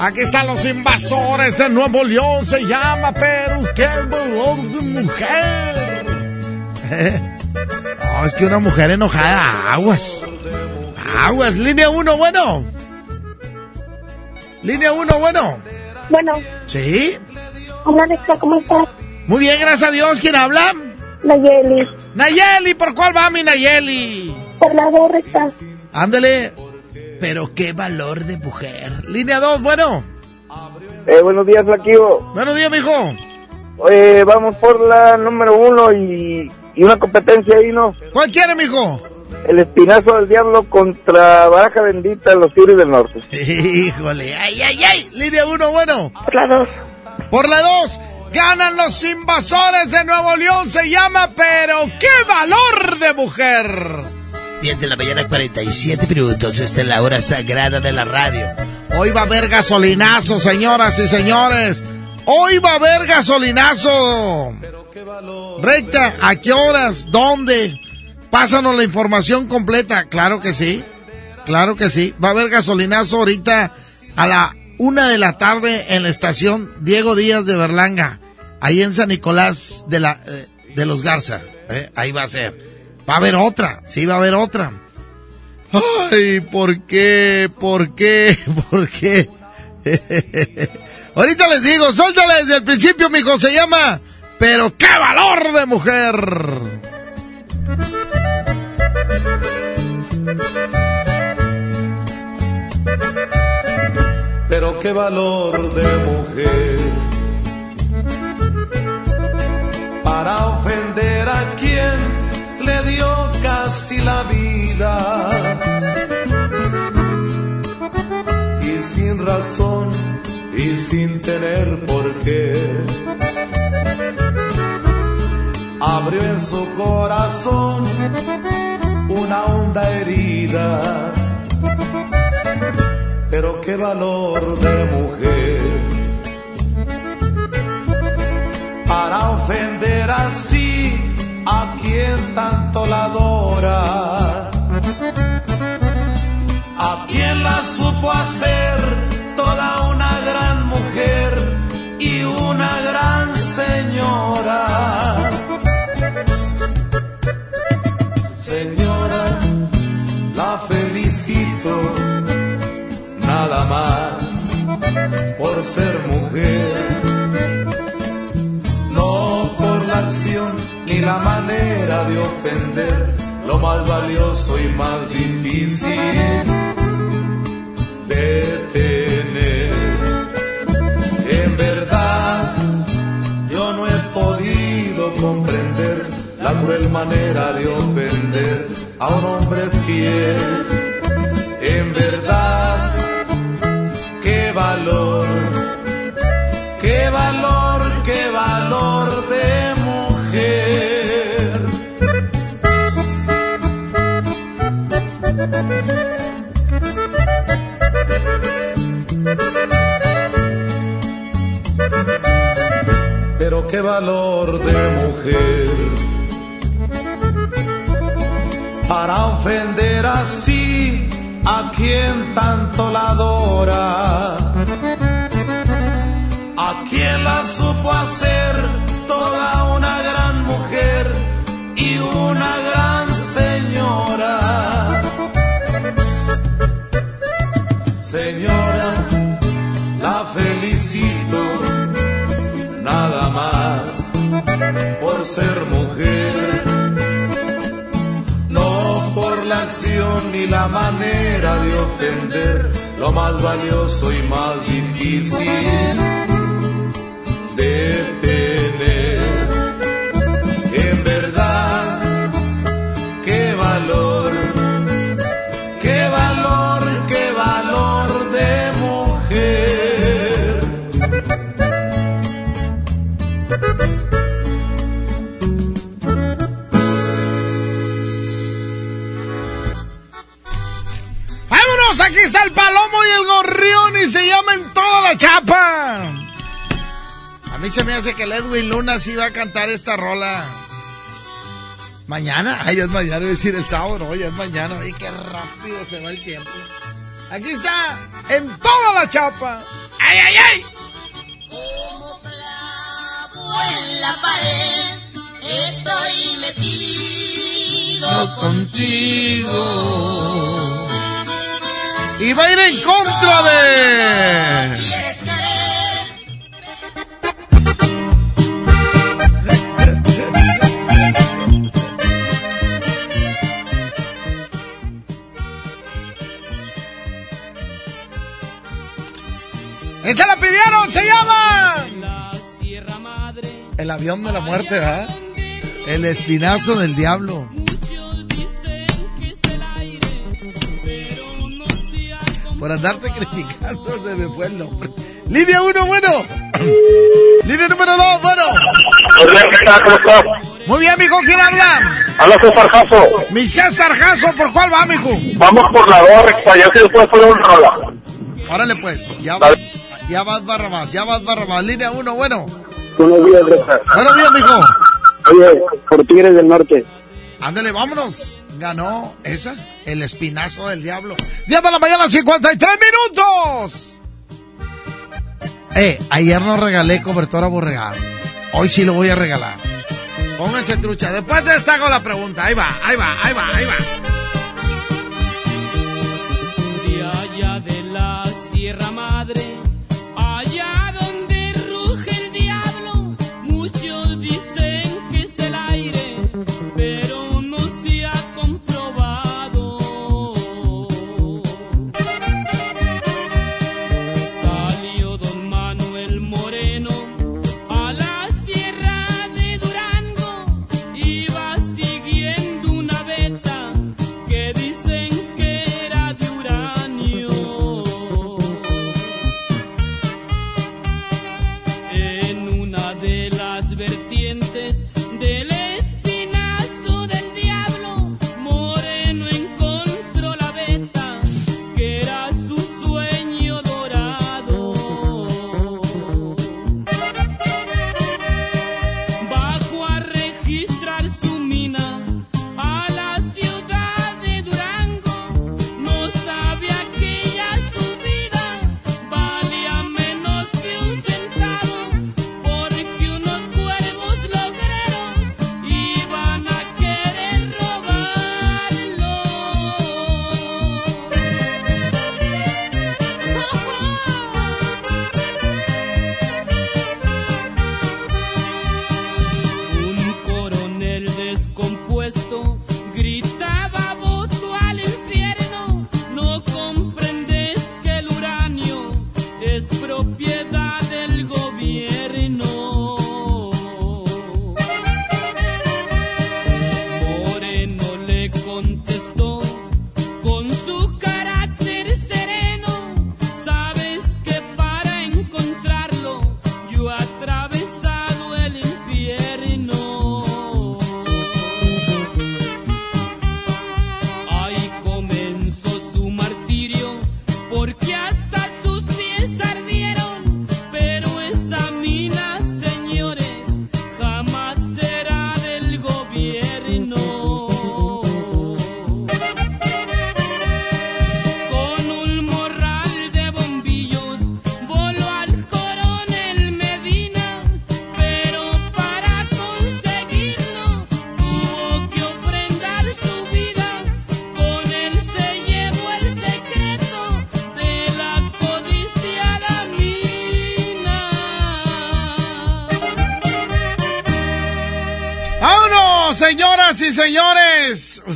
Aquí están los invasores de Nuevo León, se llama, pero qué valor de mujer. [laughs] No, es que una mujer enojada, aguas. Aguas, línea uno, bueno. Línea uno, bueno. Bueno. ¿Sí? Hola, Alexa, ¿cómo estás? Muy bien, gracias a Dios. ¿Quién habla? Nayeli. Nayeli, ¿por cuál va mi Nayeli? Por la dos recta. Ándale. Pero qué valor de mujer. Línea 2, bueno. Eh, buenos días, Flaquillo. Buenos días, mijo. Oye, vamos por la número uno y, y una competencia ahí, ¿no? ¿Cuál quiere, mijo? El espinazo del diablo contra Baraja Bendita, los Tigres del Norte. Híjole, ay, ay, ay. Línea 1, bueno. Por la dos. Por la 2. Ganan los invasores de Nuevo León, se llama, pero qué valor de mujer. 10 de la mañana, 47 minutos. Esta es la hora sagrada de la radio. Hoy va a haber gasolinazo, señoras y señores. Hoy va a haber gasolinazo. Recta, ¿a qué horas? ¿Dónde? Pásanos la información completa. Claro que sí. Claro que sí. Va a haber gasolinazo ahorita a la una de la tarde en la estación Diego Díaz de Berlanga. Ahí en San Nicolás de, la, eh, de los Garza. ¿eh? Ahí va a ser. Va a haber otra, sí, va a haber otra. Ay, ¿por qué? ¿Por qué? [laughs] ¿Por qué? [laughs] Ahorita les digo, suéltale desde el principio, mijo, se llama Pero qué valor de mujer. Pero qué valor de mujer para ofender a quien le dio casi la vida. Y sin razón y sin tener por qué, abrió en su corazón una honda herida. Pero qué valor de mujer para ofender así a quien tanto la adora, a quien la supo hacer toda una gran mujer y una gran señora. Ser mujer, no por la acción ni la manera de ofender, lo más valioso y más difícil de tener. En verdad, yo no he podido comprender la cruel manera de ofender a un hombre fiel. En verdad, qué valor, qué valor de mujer para ofender así a quien tanto la adora, a quien la supo hacer toda una gran mujer y una gran señora. Señora, ser mujer no por la acción ni la manera de ofender, lo más valioso y más difícil de tener. El palomo y el gorrión y se llama en toda la chapa. A mí se me hace que el Edwin Luna sí va a cantar esta rola. Mañana, ay, es mañana, voy a decir el sábado, no, ya es mañana, ay, qué rápido se va el tiempo. Aquí está, en toda la chapa. ¡Ay, ay, ay! Como clavo en la pared, estoy metido contigo. Y va a ir en contra de... ¡Esa la pidieron! ¡Se llama! El avión de la muerte, ¿verdad? El espinazo del diablo. Por andarte [laughs] criticando se me fue el nombre. Línea 1, bueno. Línea número 2, bueno. Muy bien, mijo, ¿quién habla? Habla César Jasso. Mi César Jasso, ¿por cuál va, mijo? Vamos por la 2, recta, ya que después poner un rola. Órale, pues. Ya vas, ya vas barra más, ya vas barra más. Línea 1, bueno. Buenos días, recta. Buenos días, mijo. Oye, por Tigres del Norte. Ándale, vámonos. Ganó esa, el espinazo del diablo. 10 de la mañana, 53 minutos. Eh, ayer no regalé cobertura borregada. Hoy sí lo voy a regalar. Pónganse trucha. Después de esta hago la pregunta. Ahí va, ahí va, ahí va, ahí va.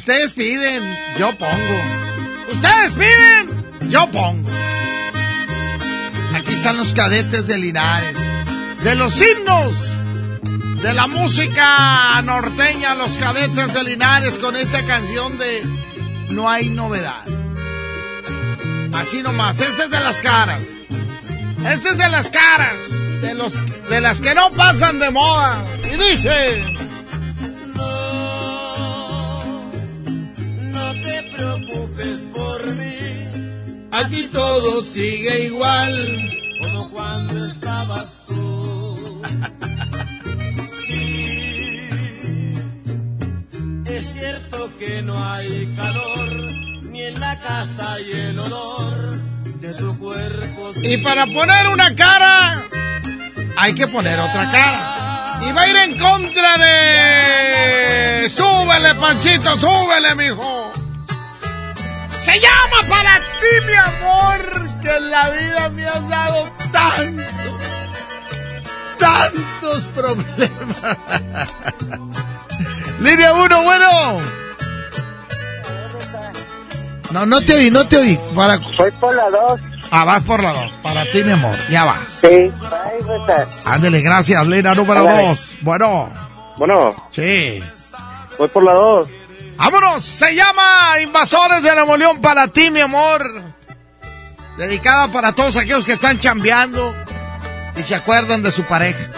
Ustedes piden, yo pongo. Ustedes piden, yo pongo. Aquí están los cadetes de Linares. De los himnos. De la música norteña, los cadetes de Linares con esta canción de No hay novedad. Así nomás, este es de las caras. Este es de las caras. De, los, de las que no pasan de moda. Y dice... preocupes por mí, Aquí todo sigue igual. como cuando estabas tú. [laughs] Sí, es cierto que no hay calor, ni en la casa hay el olor de tu cuerpo. Y para poner una cara, hay que poner otra cara. Y va a ir en contra de... Súbele, Panchito, súbele, mijo. Se llama para ti, mi amor, que en la vida me has dado tanto, tantos problemas. Línea 1, bueno. No, no te oí, no te oí. Para... Voy por la 2. Ah, vas por la 2. Para ti, mi amor. Ya va. Sí. Ándele, gracias. Línea número Ándale. 2. Bueno. Bueno. Sí. Voy por la 2. ¡Vámonos! Se llama Invasores de Nuevo León para ti, mi amor. Dedicada para todos aquellos que están chambeando y se acuerdan de su pareja.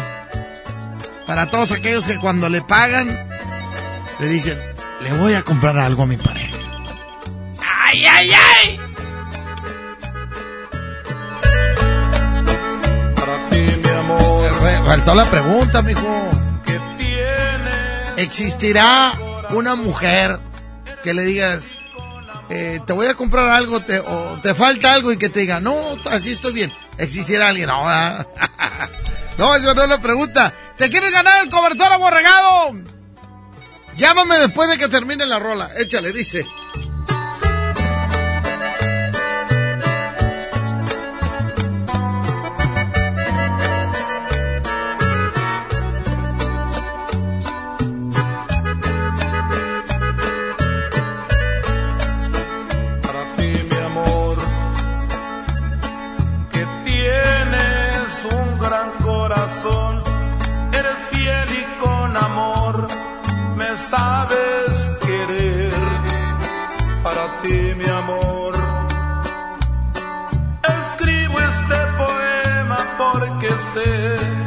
Para todos aquellos que cuando le pagan, le dicen, le voy a comprar algo a mi pareja. ¡Ay, ay, ay! Para ti, mi amor. Faltó la pregunta, mijo. ¿Existirá una mujer que le digas, eh, te voy a comprar algo te- o te falta algo y que te diga, no, así estoy bien? ¿Existirá alguien? No, [laughs] no, eso no es la pregunta. ¿Te quieres ganar el cobertor aborregado? Llámame después de que termine la rola. Échale, dice. Sabes querer. Para ti, mi amor, escribo este poema porque sé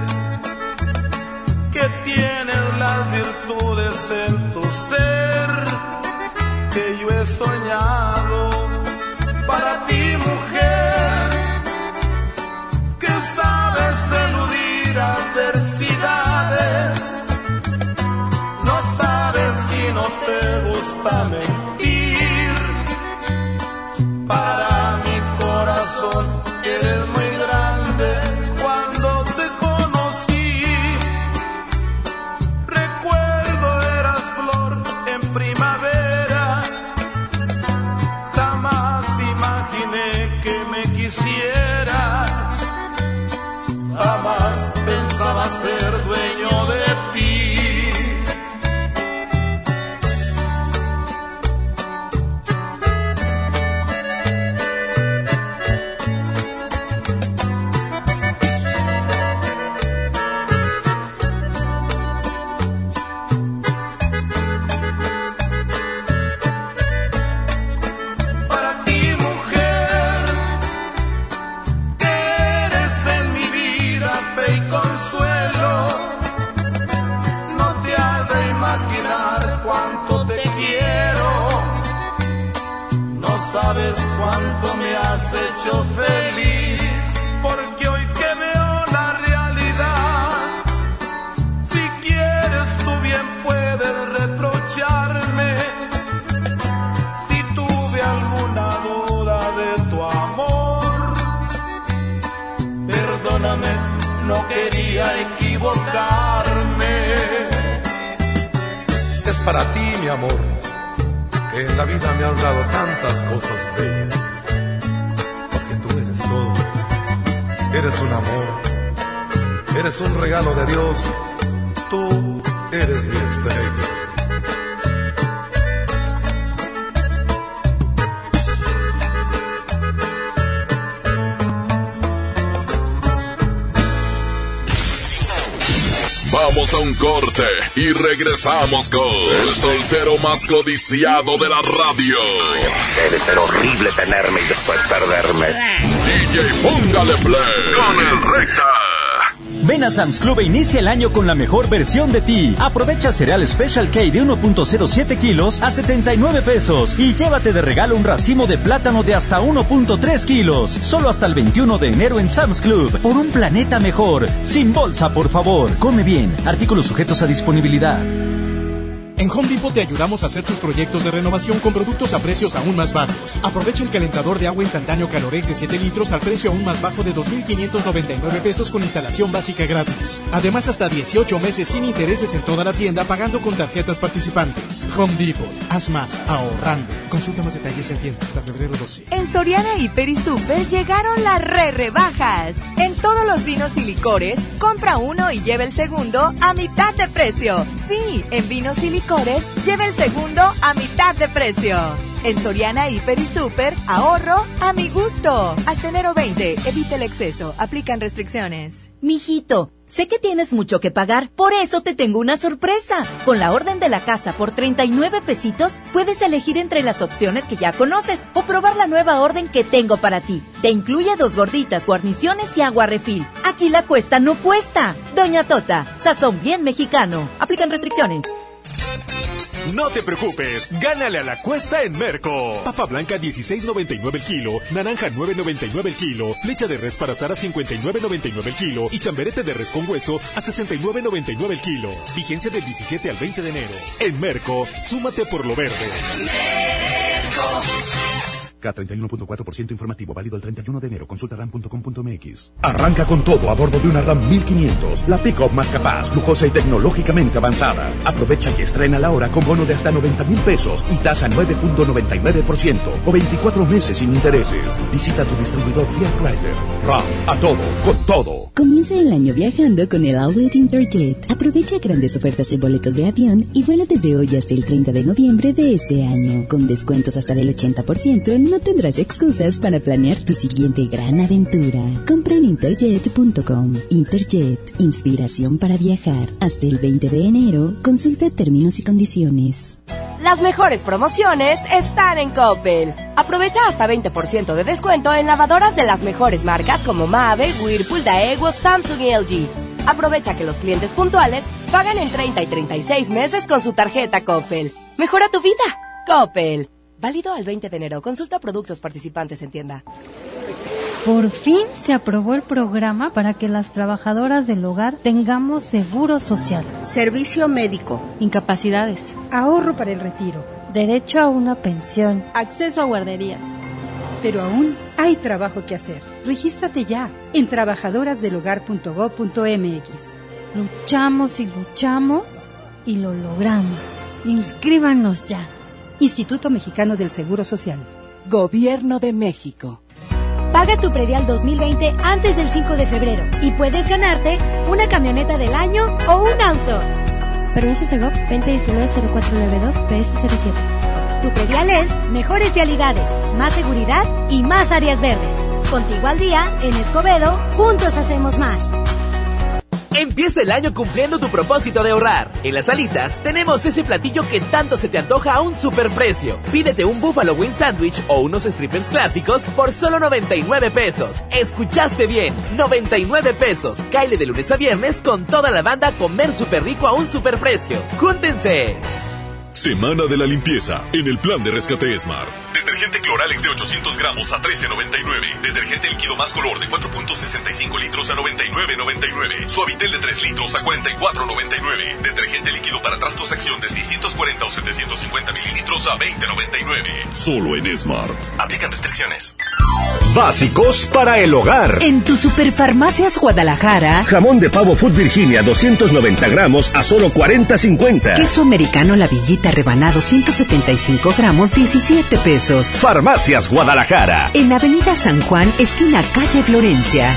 hecho feliz porque hoy que veo la realidad si quieres tú bien puedes reprocharme si tuve alguna duda de tu amor, perdóname, no quería equivocarme. Es para ti, mi amor, que en la vida me has dado tantas cosas bellas. Eres un amor. Eres un regalo de Dios. Tú eres mi estrella. Vamos a un corte y regresamos con el soltero más codiciado de la radio. Debe ser horrible tenerme y después perderme. DJ Póngale Play con el recta. Ven a Sam's Club e inicia el año con la mejor versión de ti. Aprovecha cereal Special K de 1.07 kilos a 79 pesos y llévate de regalo un racimo de plátano de hasta 1.3 kilos. Solo hasta el 21 de enero en Sam's Club. Por un planeta mejor. Sin bolsa, por favor. Come bien. Artículos sujetos a disponibilidad. En Home Depot te ayudamos a hacer tus proyectos de renovación con productos a precios aún más bajos. Aprovecha el calentador de agua instantáneo Calorex de 7 litros al precio aún más bajo de 2.599 pesos con instalación básica gratis. Además, hasta 18 meses sin intereses en toda la tienda pagando con tarjetas participantes. Home Depot. Haz más ahorrando. Consulta más detalles en tienda hasta febrero 12. En Soriana y Super llegaron las re rebajas. En todos los vinos y licores, compra uno y lleva el segundo a mitad de precio. Sí, en vinos y licores, lleva el segundo a mitad de precio. En Soriana Hiper y Super, ahorro a mi gusto. Hasta enero 20, evita el exceso, aplican restricciones. Mijito, sé que tienes mucho que pagar, por eso te tengo una sorpresa. Con la orden de la casa por 39 pesitos, puedes elegir entre las opciones que ya conoces o probar la nueva orden que tengo para ti. Te incluye dos gorditas, guarniciones y agua refil. Aquí la cuesta no cuesta. Doña Tota, sazón bien mexicano. Aplican restricciones. No te preocupes, gánale a la cuesta en Merco. Papa blanca 16.99 el kilo, naranja 9.99 el kilo, flecha de res para asar a 59.99 el kilo y chamberete de res con hueso a 69.99 el kilo. Vigencia del 17 al 20 de enero. En Merco, súmate por lo verde. K31.4% informativo válido el 31 de enero. Consulta ram.com.mx. Arranca con todo a bordo de una RAM 1500, la pick-up más capaz, lujosa y tecnológicamente avanzada. Aprovecha y estrena la hora con bono de hasta 90 mil pesos y tasa 9.99% o 24 meses sin intereses. Visita tu distribuidor Fiat Chrysler. RAM, a todo, con todo. Comienza el año viajando con el Outlet Interjet. Aprovecha grandes ofertas y boletos de avión y vuela desde hoy hasta el 30 de noviembre de este año, con descuentos hasta del 80% en no tendrás excusas para planear tu siguiente gran aventura. Compra en interjet.com. Interjet, inspiración para viajar. Hasta el 20 de enero, consulta términos y condiciones. Las mejores promociones están en Coppel. Aprovecha hasta 20% de descuento en lavadoras de las mejores marcas como Mave, Whirlpool, Daewoo, Samsung y LG. Aprovecha que los clientes puntuales pagan en 30 y 36 meses con su tarjeta Coppel. Mejora tu vida. Coppel. Válido al 20 de enero. Consulta productos participantes en tienda. Por fin se aprobó el programa para que las trabajadoras del hogar tengamos seguro social, servicio médico, incapacidades, ahorro para el retiro, derecho a una pensión, acceso a guarderías. Pero aún hay trabajo que hacer. Regístrate ya en trabajadorasdelhogar.gov.mx. Luchamos y luchamos y lo logramos. Inscríbanos ya. Instituto Mexicano del Seguro Social. Gobierno de México. Paga tu predial 2020 antes del 5 de febrero y puedes ganarte una camioneta del año o un auto. Permiso Segov 2019-0492 PS07. Tu predial es mejores vialidades, más seguridad y más áreas verdes. Contigo al día, en Escobedo, juntos hacemos más. Empieza el año cumpliendo tu propósito de ahorrar. En las alitas tenemos ese platillo que tanto se te antoja a un superprecio. Pídete un Buffalo Wing Sandwich o unos strippers clásicos por solo 99 pesos. Escuchaste bien, 99 pesos. Caile de lunes a viernes con toda la banda a comer súper rico a un superprecio. ¡Júntense! Semana de la limpieza en el plan de rescate Smart. Detergente Cloralex de 800 gramos a 13.99. Detergente líquido más color de 4.65 litros a 99.99. Suavitel de 3 litros a 44.99. Detergente líquido para trastos acción de 640 o 750 mililitros a 20.99. Solo en Smart. Aplican restricciones. Básicos para el hogar. En tu Superfarmacias Guadalajara. Jamón de pavo Food Virginia 290 gramos a solo 40.50. Queso americano La Villita rebanado 175 gramos 17 pesos. Farmacias Guadalajara. En Avenida San Juan, esquina calle Florencia.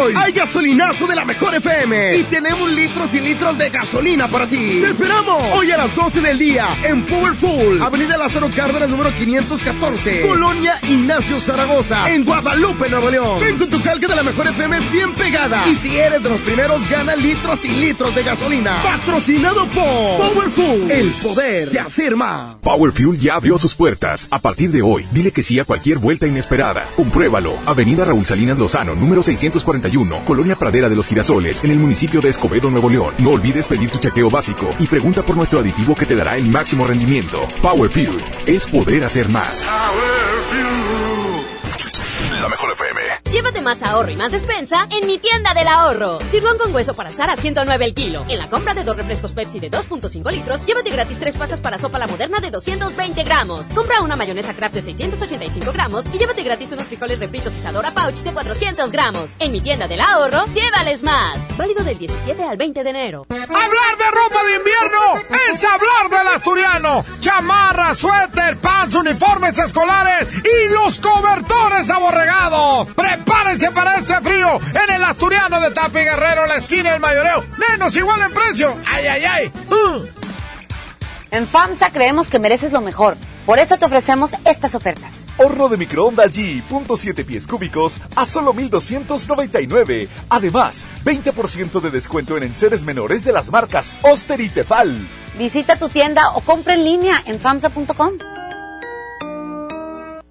Hoy hay gasolinazo de la mejor FM y tenemos litros y litros de gasolina para ti. ¡Te esperamos! Hoy a las 12 del día en Powerful, Avenida Lázaro Cárdenas número 514, Colonia Ignacio Zaragoza, en Guadalupe, Nuevo León. Ven con tu calca de la mejor FM bien pegada. Y si eres de los primeros, gana litros y litros de gasolina. Patrocinado por Powerful, el poder de hacer más. Power Fuel ya abrió sus puertas. A partir de hoy, dile que sí a cualquier vuelta inesperada. Compruébalo. Avenida Raúl Salinas Lozano, número 641, Colonia Pradera de los Girasoles, en el municipio de Escobedo, Nuevo León. No olvides pedir tu chequeo básico y pregunta por nuestro aditivo que te dará el máximo rendimiento. Power Fuel es poder hacer más. La mejor Llévate más ahorro y más despensa en mi tienda del ahorro. Sirlón con hueso para asar a 109 el kilo. En la compra de dos refrescos Pepsi de 2.5 litros, llévate gratis tres pastas para sopa la moderna de 220 gramos. Compra una mayonesa Kraft de 685 gramos y llévate gratis unos frijoles refritos Isadora Pouch de 400 gramos. En mi tienda del ahorro, llévales más. Válido del 17 al 20 de enero. Hablar de ropa de invierno es hablar del asturiano. Chamarra, suéter, pants, uniformes escolares y los cobertores aborregados. Prepárense para este frío en el asturiano de Tapi Guerrero, la esquina del mayoreo. Menos igual en precio. Ay, ay, ay. Uh. En FAMSA creemos que mereces lo mejor. Por eso te ofrecemos estas ofertas. Horno de microondas G, punto siete pies cúbicos a solo 1,299. Además, 20% de descuento en enseres menores de las marcas Oster y Tefal. Visita tu tienda o compra en línea en famsa.com.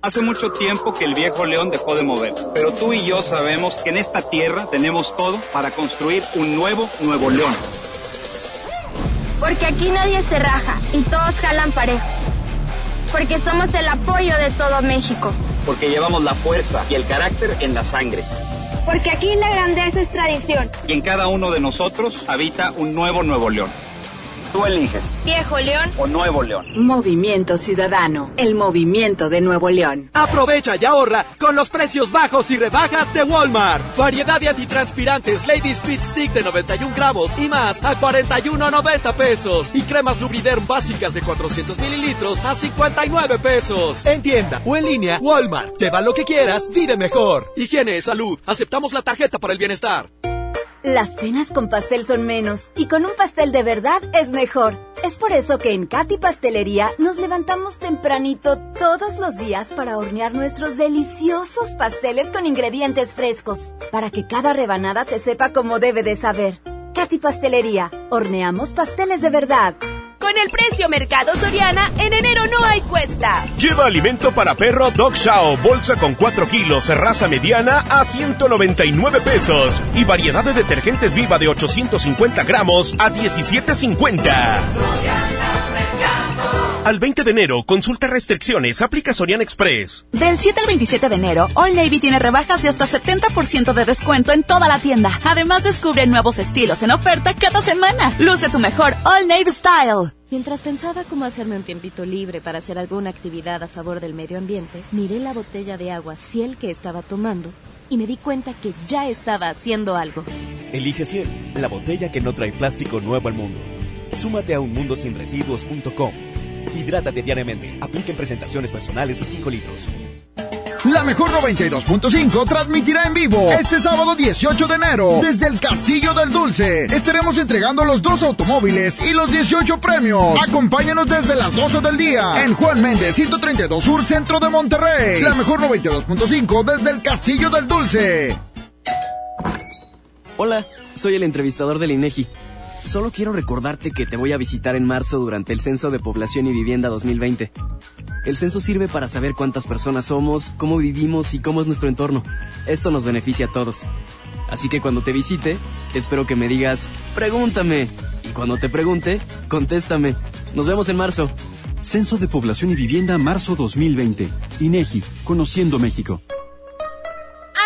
Hace mucho tiempo que el viejo león dejó de moverse, pero tú y yo sabemos que en esta tierra tenemos todo para construir un nuevo Nuevo León. Porque aquí nadie se raja y todos jalan parejo. Porque somos el apoyo de todo México. Porque llevamos la fuerza y el carácter en la sangre. Porque aquí la grandeza es tradición. Y en cada uno de nosotros habita un nuevo Nuevo León. Tú eliges. Viejo León o Nuevo León. Movimiento Ciudadano, el movimiento de Nuevo León. Aprovecha y ahorra con los precios bajos y rebajas de Walmart. Variedad de antitranspirantes Lady Speed Stick de 91 gramos y más a 41.90 pesos. Y cremas Lubriderm básicas de 400 mililitros a 59 pesos. En tienda o en línea, Walmart. Lleva lo que quieras, vive mejor. Higiene, y salud. Aceptamos la tarjeta para el bienestar. Las penas con pastel son menos y con un pastel de verdad es mejor. Es por eso que en Katy Pastelería nos levantamos tempranito todos los días para hornear nuestros deliciosos pasteles con ingredientes frescos, para que cada rebanada te sepa como debe de saber. Katy Pastelería, horneamos pasteles de verdad. Con el precio Mercado Soriana, en enero no hay cuesta. Lleva alimento para perro Dog Chow, bolsa con 4 kilos, raza mediana a 199 pesos. Y variedad de detergentes viva de 850 gramos a 17.50. Al 20 de enero, consulta restricciones, aplica Sorian Express. Del 7 al 27 de enero, All Navy tiene rebajas de hasta 70% de descuento en toda la tienda. Además, descubre nuevos estilos en oferta cada semana. Luce tu mejor All Navy Style. Mientras pensaba cómo hacerme un tiempito libre para hacer alguna actividad a favor del medio ambiente, miré la botella de agua Ciel que estaba tomando y me di cuenta que ya estaba haciendo algo. Elige Ciel, la botella que no trae plástico nuevo al mundo. Súmate a unmundosinresiduos.com. Hidrátate diariamente. Apliquen presentaciones personales y 5 litros. La mejor 92.5 transmitirá en vivo este sábado 18 de enero desde el Castillo del Dulce. Estaremos entregando los dos automóviles y los 18 premios. Acompáñanos desde las 12 del día en Juan Méndez 132 Sur Centro de Monterrey. La mejor 92.5 desde el Castillo del Dulce. Hola, soy el entrevistador del INEGI. Solo quiero recordarte que te voy a visitar en marzo durante el Censo de Población y Vivienda 2020. El censo sirve para saber cuántas personas somos, cómo vivimos y cómo es nuestro entorno. Esto nos beneficia a todos. Así que cuando te visite, espero que me digas, pregúntame. Y cuando te pregunte, contéstame. Nos vemos en marzo. Censo de Población y Vivienda marzo 2020. INEGI, Conociendo México.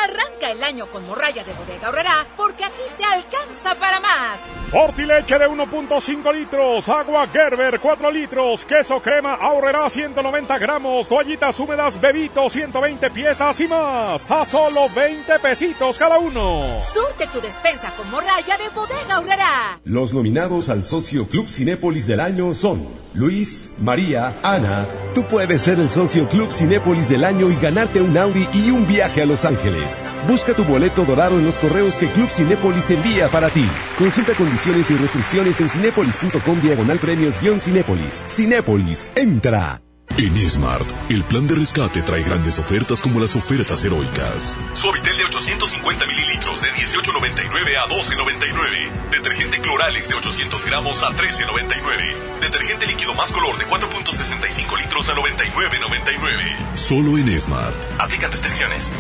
Arranca el año con morralla de bodega horrera porque aquí te alcanza para más. Fortileche de 1.5 litros, agua Gerber 4 litros, queso crema ahorrará 190 gramos, toallitas húmedas Bebito 120 piezas y más, a solo 20 pesitos cada uno. Surte tu despensa con morralla de bodega horrera. Los nominados al socio Club Cinépolis del año son Luis, María, Ana. Tú puedes ser el socio Club Cinépolis del año y ganarte un Audi y un viaje a Los Ángeles. Busca tu boleto dorado en los correos que Club Cinépolis envía para ti. Consulta condiciones y restricciones en cinépolis.com diagonal premios Cinépolis. Entra. En Smart, el plan de rescate trae grandes ofertas como las ofertas heroicas. Suavitel de 850 mililitros de 18.99 a 12.99. Detergente Cloralex de 800 gramos a 13.99. Detergente líquido más color de 4.65 litros a 99.99. Solo en Smart. Aplican restricciones.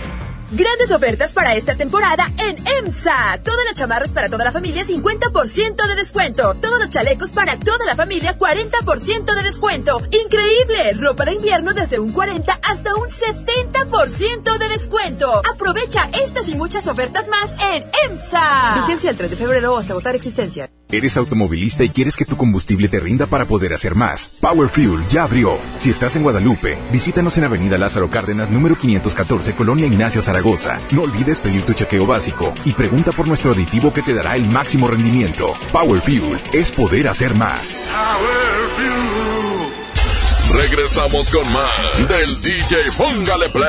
Grandes ofertas para esta temporada en EMSA. Todas las chamarras para toda la familia 50% de descuento. Todos los chalecos para toda la familia 40% de descuento. Increíble. Ropa de invierno desde un 40 hasta un 70% de descuento. Aprovecha estas y muchas ofertas más en EMSA. Vigencia el 3 de febrero hasta votar existencia. Eres automovilista y quieres que tu combustible te rinda para poder hacer más. Power Fuel ya abrió. Si estás en Guadalupe, visítanos en Avenida Lázaro Cárdenas, número 514, Colonia Ignacio Zaragoza. No olvides pedir tu chequeo básico y pregunta por nuestro aditivo que te dará el máximo rendimiento. Power Fuel es poder hacer más. Power Fuel. Regresamos con más del DJ Póngale Play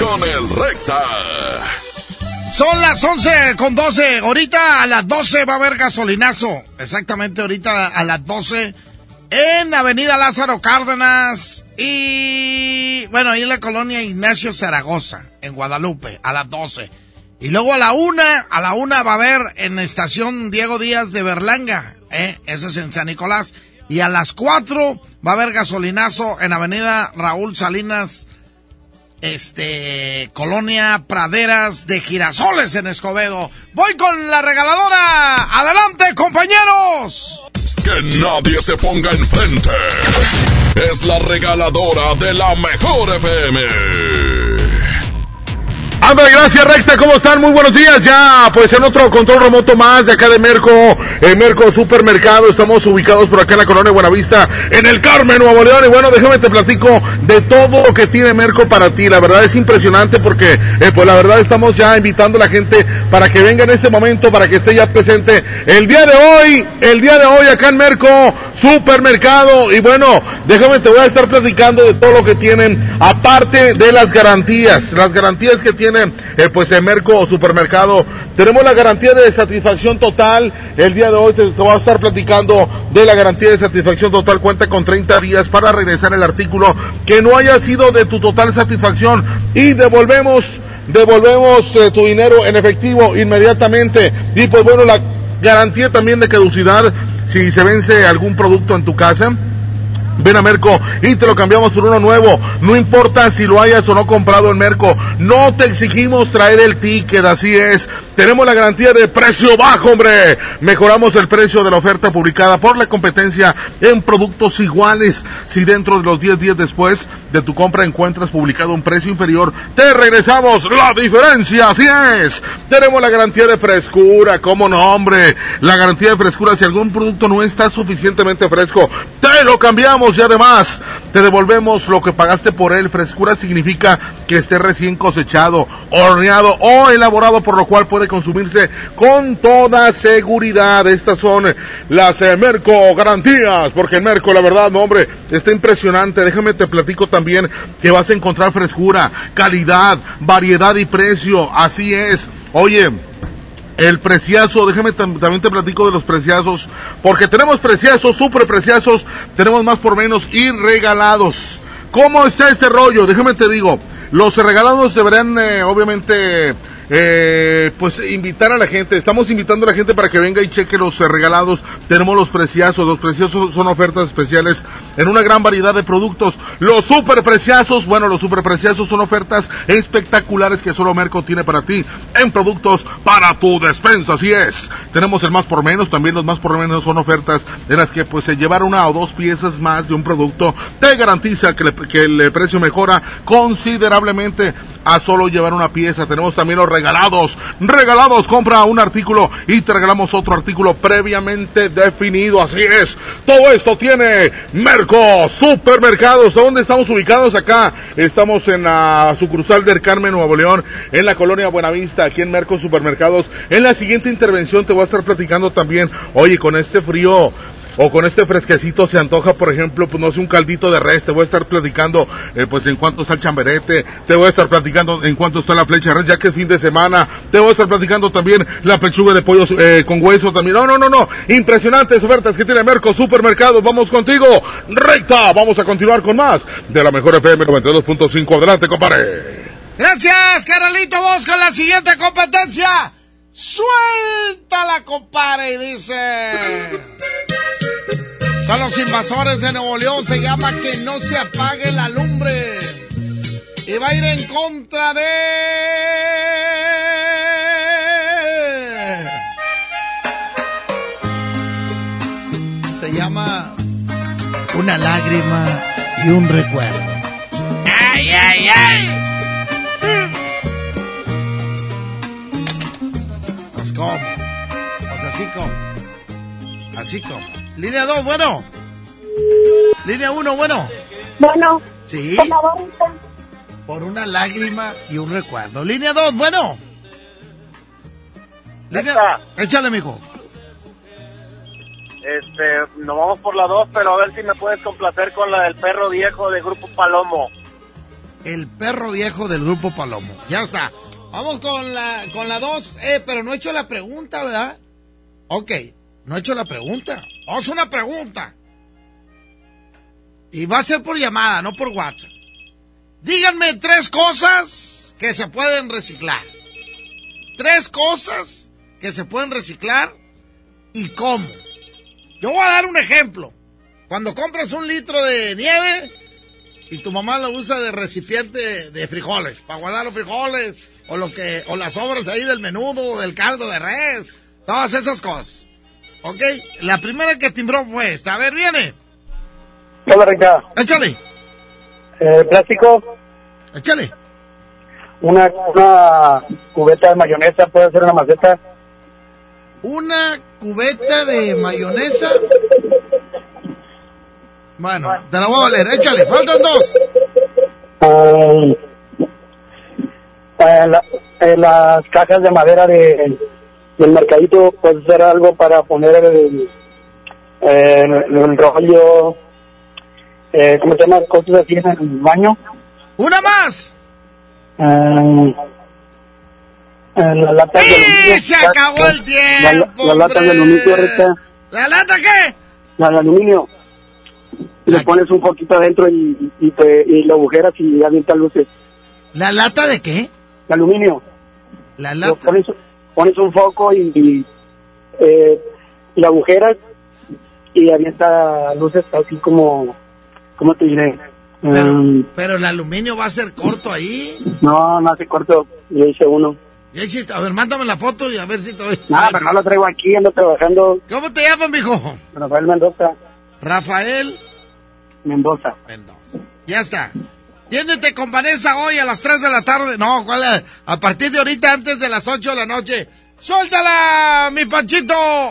con el Recta. Son las 11 con 12. Ahorita a las 12 va a haber gasolinazo. Exactamente ahorita a las 12 en Avenida Lázaro Cárdenas y bueno, ahí en la colonia Ignacio Zaragoza, en Guadalupe, a las 12. Y luego a la una, a la una va a haber en estación Diego Díaz de Berlanga, ¿eh? Eso es en San Nicolás. Y a las 4 va a haber gasolinazo en Avenida Raúl Salinas este, Colonia Praderas de Girasoles en Escobedo. Voy con la regaladora. Adelante, compañeros. Que nadie se ponga enfrente. Es la regaladora de la mejor FM. Anda, gracias recta, ¿cómo están? Muy buenos días ya, pues en otro control remoto más de acá de Merco, en Merco Supermercado, estamos ubicados por acá en la colonia Buenavista, en el Carmen, Nuevo León, y bueno, déjame te platico de todo lo que tiene Merco para ti, la verdad es impresionante porque, eh, pues la verdad estamos ya invitando a la gente para que venga en este momento, para que esté ya presente el día de hoy, el día de hoy acá en Merco, supermercado. Y bueno, déjame, te voy a estar platicando de todo lo que tienen, aparte de las garantías, las garantías que tiene eh, pues el Merco Supermercado. Tenemos la garantía de satisfacción total. El día de hoy te, te a estar platicando de la garantía de satisfacción total. Cuenta con 30 días para regresar el artículo que no haya sido de tu total satisfacción y devolvemos devolvemos eh, tu dinero en efectivo inmediatamente. Y pues bueno, la garantía también de caducidad si se vence algún producto en tu casa. Ven a Merco y te lo cambiamos por uno nuevo. No importa si lo hayas o no comprado en Merco. No te exigimos traer el ticket, así es. Tenemos la garantía de precio bajo, hombre. Mejoramos el precio de la oferta publicada por la competencia en productos iguales. Si dentro de los 10 días después de tu compra encuentras publicado un precio inferior, te regresamos la diferencia, así es. Tenemos la garantía de frescura, como no, hombre. La garantía de frescura, si algún producto no está suficientemente fresco, te lo cambiamos y además te devolvemos lo que pagaste por él. Frescura significa que esté recién cosechado, horneado o elaborado, por lo cual puede consumirse con toda seguridad. Estas son las eh, Merco garantías, porque en Merco, la verdad, hombre, está impresionante. Déjame te platico también que vas a encontrar frescura, calidad, variedad y precio. Así es. Oye, el preciazo, déjame también te platico de los preciazos, porque tenemos preciazos, super preciazos, tenemos más por menos y regalados. ¿Cómo está este rollo? Déjame te digo, los regalados deberán eh, obviamente eh, pues invitar a la gente, estamos invitando a la gente para que venga y cheque los eh, regalados, tenemos los preciazos, los preciosos son ofertas especiales en una gran variedad de productos, los super preciazos, bueno, los super preciazos son ofertas espectaculares que solo Merco tiene para ti en productos para tu despensa, así es, tenemos el más por menos, también los más por menos son ofertas en las que pues se llevar una o dos piezas más de un producto te garantiza que, que el precio mejora considerablemente a solo llevar una pieza, tenemos también los regalados. Regalados, compra un artículo y te regalamos otro artículo previamente definido. Así es. Todo esto tiene Merco Supermercados. ¿Dónde estamos ubicados acá? Estamos en la sucursal del Carmen, Nuevo León, en la colonia Buenavista, aquí en Merco Supermercados. En la siguiente intervención te voy a estar platicando también, oye, con este frío o con este fresquecito se antoja, por ejemplo, pues no sé, un caldito de res, te voy a estar platicando, eh, pues en cuanto está el chamberete, te voy a estar platicando en cuanto está la flecha de res, ya que es fin de semana, te voy a estar platicando también la pechuga de pollo eh, con hueso también, no, no, no, no, impresionantes ofertas que tiene Merco Supermercados, vamos contigo, recta, vamos a continuar con más de la mejor FM 92.5, adelante, compadre. Gracias, Carolito, vos con la siguiente competencia. Suéltala, compadre, dice. Son los invasores de Nuevo León, se llama Que no se apague la lumbre. Y va a ir en contra de... Se llama Una lágrima y un recuerdo. ¡Ay, ay, ay! Pues cómo. Pues así como. Así como. Línea 2, bueno. Línea 1, bueno. Bueno. Sí. Por la. Por una lágrima y un recuerdo. Línea 2, bueno. Línea... Échale, mijo. Este, nos vamos por la 2, pero a ver si me puedes complacer con la del perro viejo de Grupo Palomo. El perro viejo del grupo Palomo. Ya está. Vamos con la con la 2. Eh, pero no he hecho la pregunta, ¿verdad? Ok, no he hecho la pregunta. Una pregunta. Y va a ser por llamada, no por WhatsApp. Díganme tres cosas que se pueden reciclar. Tres cosas que se pueden reciclar y cómo. Yo voy a dar un ejemplo. Cuando compras un litro de nieve y tu mamá lo usa de recipiente de frijoles, para guardar los frijoles, o lo que, o las sobras ahí del menudo, del caldo de res, todas esas cosas. Ok, la primera que timbró fue esta. A ver, viene. Hola, Rica. Échale. Eh, plástico, Échale. una, una cubeta de mayonesa, puede ser una maceta. Una cubeta de mayonesa. Bueno, te la voy a valer. Échale, faltan dos. Um, eh, la- eh, las cajas de madera de, del mercadito, puede ser algo para poner el, el, el rollo, eh, ¿cómo se llama? Cosas así en el baño. ¡Una más! Eh, eh, las latas de. Se acabó el tiempo. Las latas de aluminio, Rica. ¿La lata qué? La de aluminio. Le pones un poquito adentro y, y, te, y lo agujeras y avientas luces. ¿La lata de qué? De aluminio. La Lo Pones, pones un foco y, y, eh, y la agujeras y avienta luces así como, ¿cómo te diré? Mm, Pero el aluminio va a ser corto ahí. no, no hace corto. Yo hice uno. Ya hiciste- A ver, mándame la foto y a ver si te. Nada, pero no lo traigo aquí, ando trabajando. ¿Cómo te llamas, mijo? Rafael Mendoza. Rafael Mendoza. Ya está. Tiéndete con Vanessa hoy a las 3 de la tarde. No. A partir de ahorita, antes de las 8 de la noche. ¡Suéltala, mi Panchito!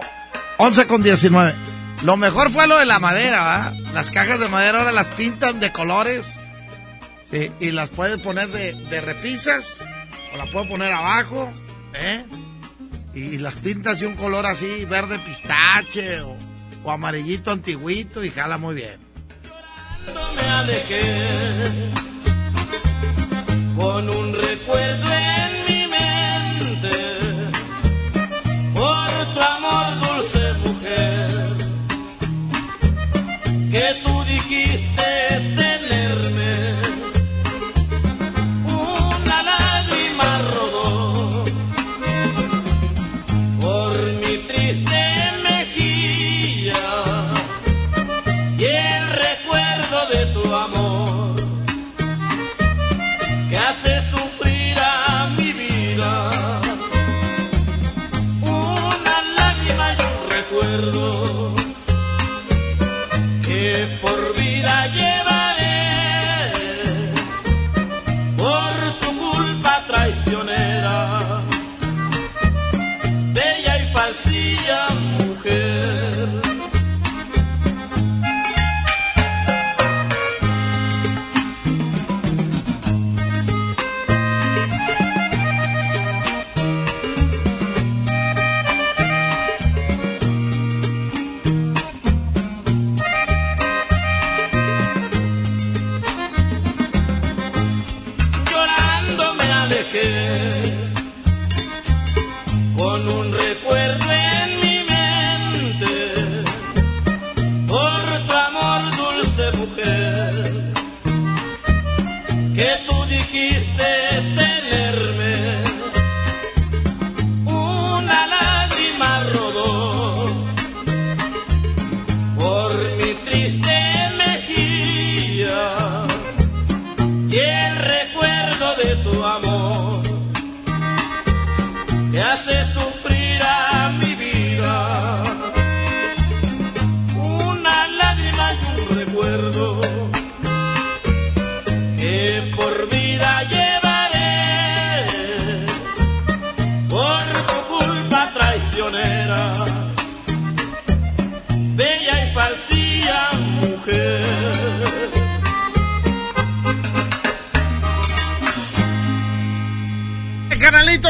11 con 19. Lo mejor fue lo de la madera, ¿va? Las cajas de madera ahora las pintan de colores. Y las puedes poner de, repisas. O las puedes poner abajo. ¿eh? Y las pintas de un color así, verde pistache o, o amarillito antiguito y jala muy bien. me alejé con un recuerdo en mi mente por tu amor dulce mujer que tú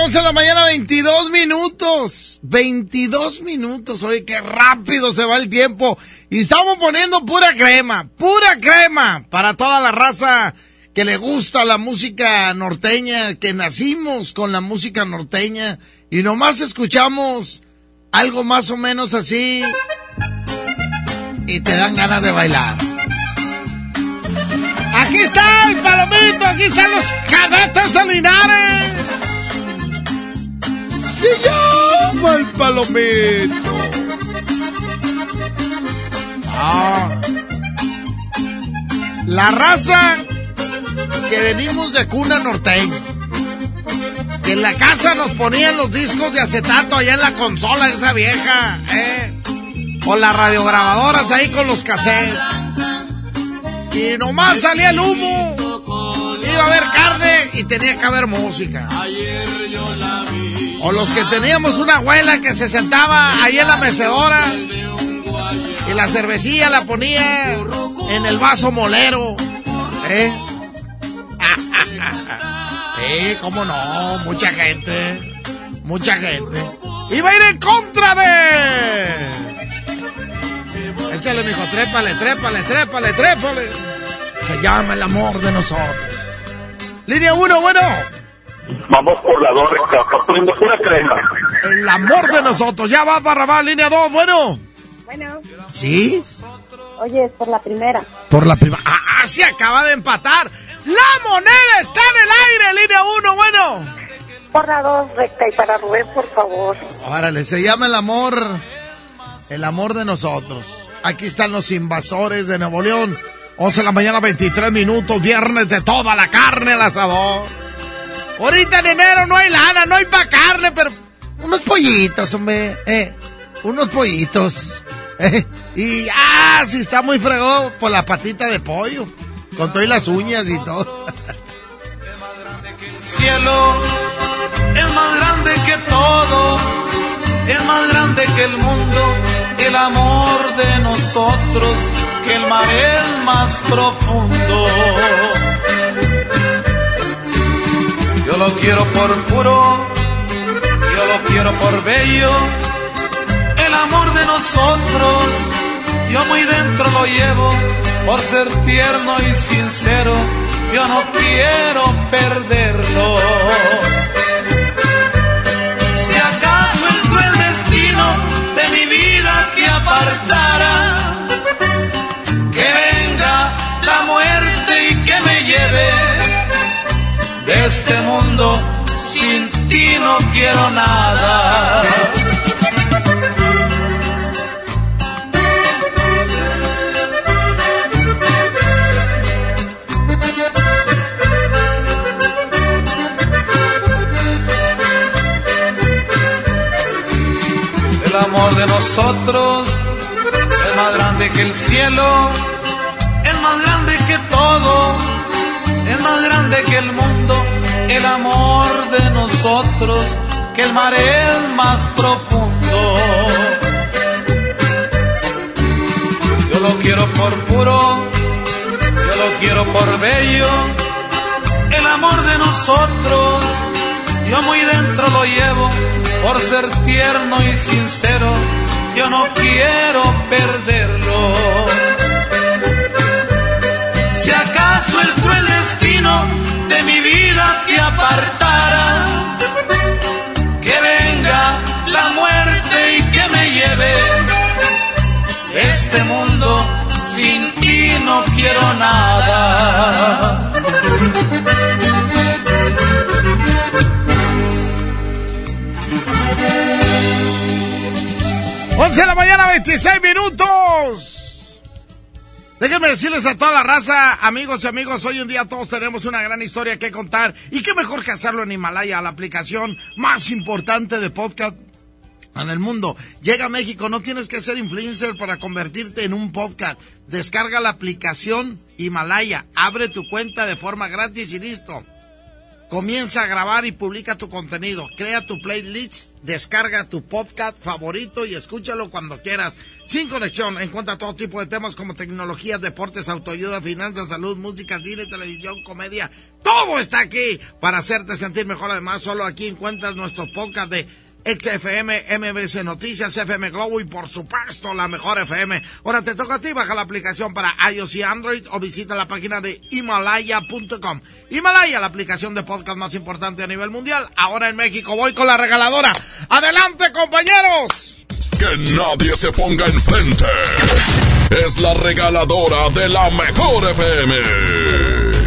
11 de la mañana, 22 minutos. 22 minutos. Oye, qué rápido se va el tiempo. Y estamos poniendo pura crema, pura crema para toda la raza que le gusta la música norteña, que nacimos con la música norteña y nomás escuchamos algo más o menos así y te dan ganas de bailar. Aquí está el palomito, aquí están los cadetes de Linares. Se llama el palomito. Ah. La raza que venimos de cuna norteña. Que en la casa nos ponían los discos de acetato allá en la consola esa vieja, ¿eh? O las radiograbadoras ahí con los cassettes. Y nomás salía el humo. Iba a haber carne y tenía que haber música. O los que teníamos una abuela que se sentaba ahí en la mecedora y la cervecilla la ponía en el vaso molero. ¿Eh? [laughs] sí, cómo no, mucha gente. Mucha gente. Iba a ir en contra de. Échale, mijo, trépale, trépale, trépale, trépale. Se llama el amor de nosotros. Línea 1, bueno. Vamos por la dos, está poniendo pura crema. El amor de nosotros. Ya va abajo, línea 2, bueno. Bueno, ¿Sí? oye, es por la primera. Por la primera. ¡Ah, se acaba de empatar! ¡La moneda está en el aire! Línea 1, bueno. Por la dos, recta, y para Rubén, por favor. Órale, se llama el amor. El amor de nosotros. Aquí están los invasores de Nuevo León. 11 de la mañana, 23 minutos. Viernes de toda la carne al asador. Ahorita en enero no hay lana, no hay pa' carne, pero unos pollitos, hombre. Eh, unos pollitos. [laughs] Eh, y, ah, si está muy fregón, por la patita de pollo. Con todas las uñas y todo. cielo es más grande que todo, es más grande que el mundo, el amor de nosotros, que el mar es más profundo. Lo quiero por puro, yo lo quiero por bello, el amor de nosotros, yo muy dentro lo llevo, por ser tierno y sincero, yo no quiero perderlo. Si acaso el cruel destino de mi vida que apartara, que venga la muerte y que me lleve este mundo, sin ti no quiero nada. El amor de nosotros es más grande que el cielo, es más grande que todo, es más grande que el mundo. El amor de nosotros, que el mar es más profundo. Yo lo quiero por puro, yo lo quiero por bello. El amor de nosotros, yo muy dentro lo llevo por ser tierno y sincero, yo no quiero perderlo. Apartara, que venga la muerte y que me lleve este mundo, sin ti no quiero nada. 11 de la mañana, 26 minutos. Déjenme decirles a toda la raza, amigos y amigos, hoy en día todos tenemos una gran historia que contar. Y qué mejor que hacerlo en Himalaya, la aplicación más importante de podcast en el mundo. Llega a México, no tienes que ser influencer para convertirte en un podcast. Descarga la aplicación Himalaya, abre tu cuenta de forma gratis y listo. Comienza a grabar y publica tu contenido. Crea tu playlist, descarga tu podcast favorito y escúchalo cuando quieras. Sin conexión, encuentra todo tipo de temas como tecnología, deportes, autoayuda, finanzas, salud, música, cine, televisión, comedia. Todo está aquí para hacerte sentir mejor. Además, solo aquí encuentras nuestro podcast de XFM, MBC Noticias, FM Globo y por supuesto la mejor FM. Ahora te toca a ti, baja la aplicación para iOS y Android o visita la página de Himalaya.com. Himalaya, la aplicación de podcast más importante a nivel mundial. Ahora en México voy con la regaladora. Adelante compañeros. Que nadie se ponga enfrente. Es la regaladora de la mejor FM.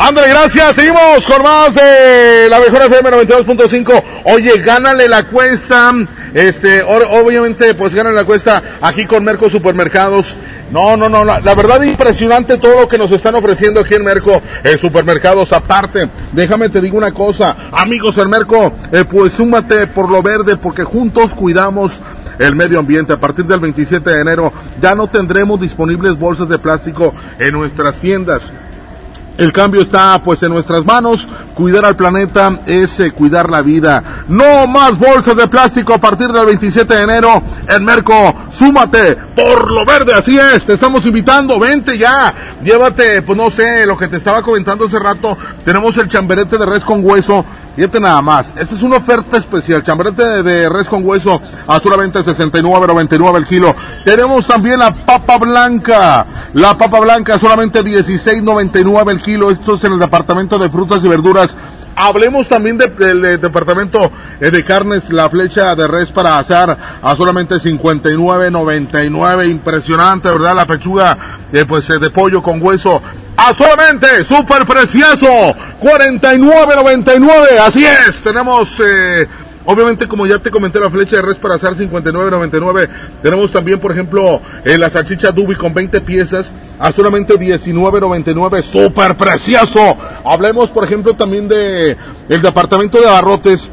André, gracias. Seguimos con más de la mejor FM 92.5. Oye, gánale la cuesta. Este, obviamente, pues gánale la cuesta aquí con Merco Supermercados. No, no, no, la, verdad impresionante todo lo que nos están ofreciendo aquí en Merco en supermercados. Aparte, déjame te digo una cosa, amigos en Merco, eh, pues súmate por lo verde porque juntos cuidamos el medio ambiente. A partir del 27 de enero ya no tendremos disponibles bolsas de plástico en nuestras tiendas. El cambio está pues en nuestras manos. Cuidar al planeta es eh, cuidar la vida. No más bolsas de plástico a partir del 27 de enero en Merco. Súmate por lo verde, así es. Te estamos invitando, vente ya. Llévate, pues no sé, lo que te estaba comentando hace rato. Tenemos el chamberete de res con hueso Fíjate nada más, esta es una oferta especial, chambrete de, res con hueso a solamente 69.99 el kilo. Tenemos también la papa blanca, la papa blanca solamente 16.99 el kilo, esto es en el departamento de frutas y verduras. Hablemos también del departamento eh, de carnes, la flecha de res para asar a solamente 59.99, impresionante, ¿verdad? La pechuga eh, pues eh, de pollo con hueso a solamente super precioso 49.99 así es tenemos eh, obviamente como ya te comenté la flecha de res para asar 59.99 tenemos también por ejemplo eh, la salchicha dubi con 20 piezas a solamente 19.99 super precioso. Hablemos por ejemplo también de el departamento de abarrotes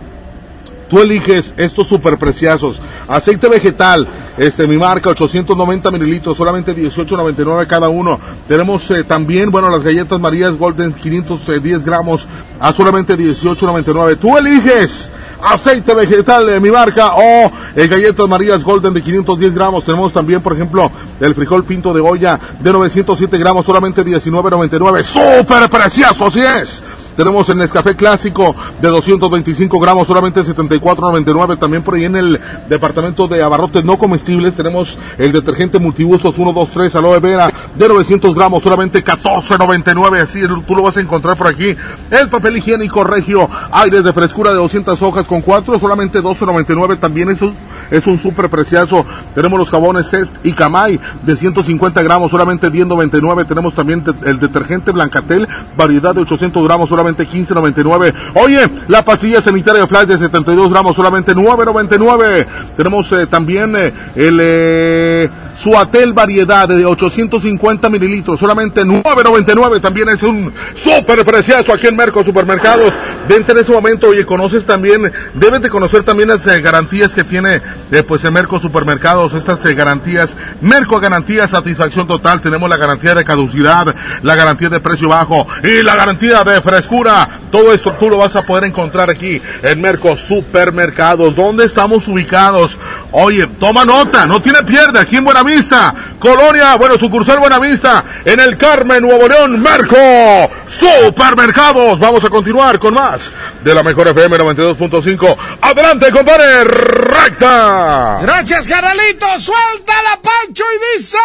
Tú eliges estos super preciosos. Aceite vegetal, este, mi marca, 890 mililitros, solamente 18.99 cada uno. Tenemos eh, también, bueno, las galletas Marías Golden, 510 gramos, a solamente 18.99. Tú eliges aceite vegetal de mi marca o eh, galletas Marías Golden de 510 gramos. Tenemos también, por ejemplo, el frijol pinto de olla de 907 gramos, solamente 19.99. Súper precioso, así es. Tenemos el Nescafé clásico de 225 gramos, solamente 74.99. También por ahí en el departamento de abarrotes no comestibles tenemos el detergente multiusos 123 aloe vera de 900 gramos, solamente 14.99. Así tú lo vas a encontrar por aquí. El papel higiénico regio, aires de frescura de 200 hojas con 4, solamente 12.99. También eso es un súper precioso. Tenemos los jabones Cest y Camay de 150 gramos, solamente 10.99. Tenemos también el detergente Blancatel, variedad de 800 gramos, solamente 15.99. Oye, la pastilla sanitaria Flash de 72 gramos, solamente 9.99. Tenemos eh, también eh, el eh, Suatel variedad de 850 mililitros, solamente 9.99. También es un súper precioso aquí en Merco Supermercados. Vente en ese momento, oye, conoces también, debes de conocer también las garantías que tiene pues en Merco Supermercados, estas garantías, Merco garantía satisfacción total, tenemos la garantía de caducidad, la garantía de precio bajo y la garantía de frescura todo esto tú lo vas a poder encontrar aquí en Merco Supermercados. ¿Dónde estamos ubicados? Oye, toma nota, no tiene pierde aquí en Buenavista. Colonia, bueno, sucursal Buenavista, en el Carmen, Nuevo León, Merco Supermercados. Vamos a continuar con más de la mejor FM 92.5. Adelante, compadre, recta. Gracias, Caralito. Suelta la Pancho y dice...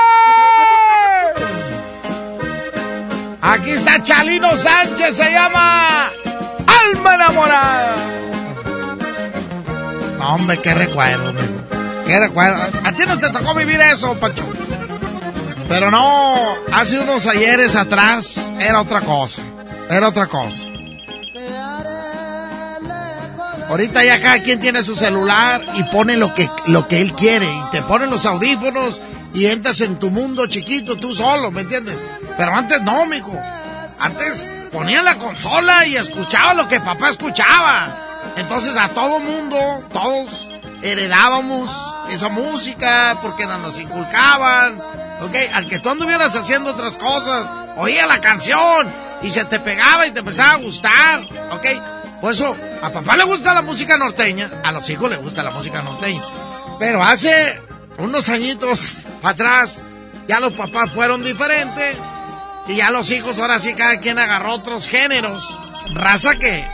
Aquí está Chalino Sánchez, se llama Alma Enamorada. Hombre, qué recuerdo, Qué recuerdo. A ti no te tocó vivir eso, Pacho. Pero no, hace unos ayeres atrás era otra cosa. Era otra cosa. Ahorita ya cada quien tiene su celular y pone lo que, lo que él quiere. Y te ponen los audífonos y entras en tu mundo chiquito tú solo, ¿me entiendes? Pero antes no, mijo. Antes ponían la consola y escuchaba lo que papá escuchaba. Entonces a todo mundo, todos heredábamos esa música porque nos inculcaban. Ok, al que tú anduvieras haciendo otras cosas, oía la canción y se te pegaba y te empezaba a gustar, ¿ok? Por eso, a papá le gusta la música norteña, a los hijos les gusta la música norteña. Pero hace unos añitos atrás, ya los papás fueron diferentes y ya los hijos ahora sí cada quien agarró otros géneros. Raza que,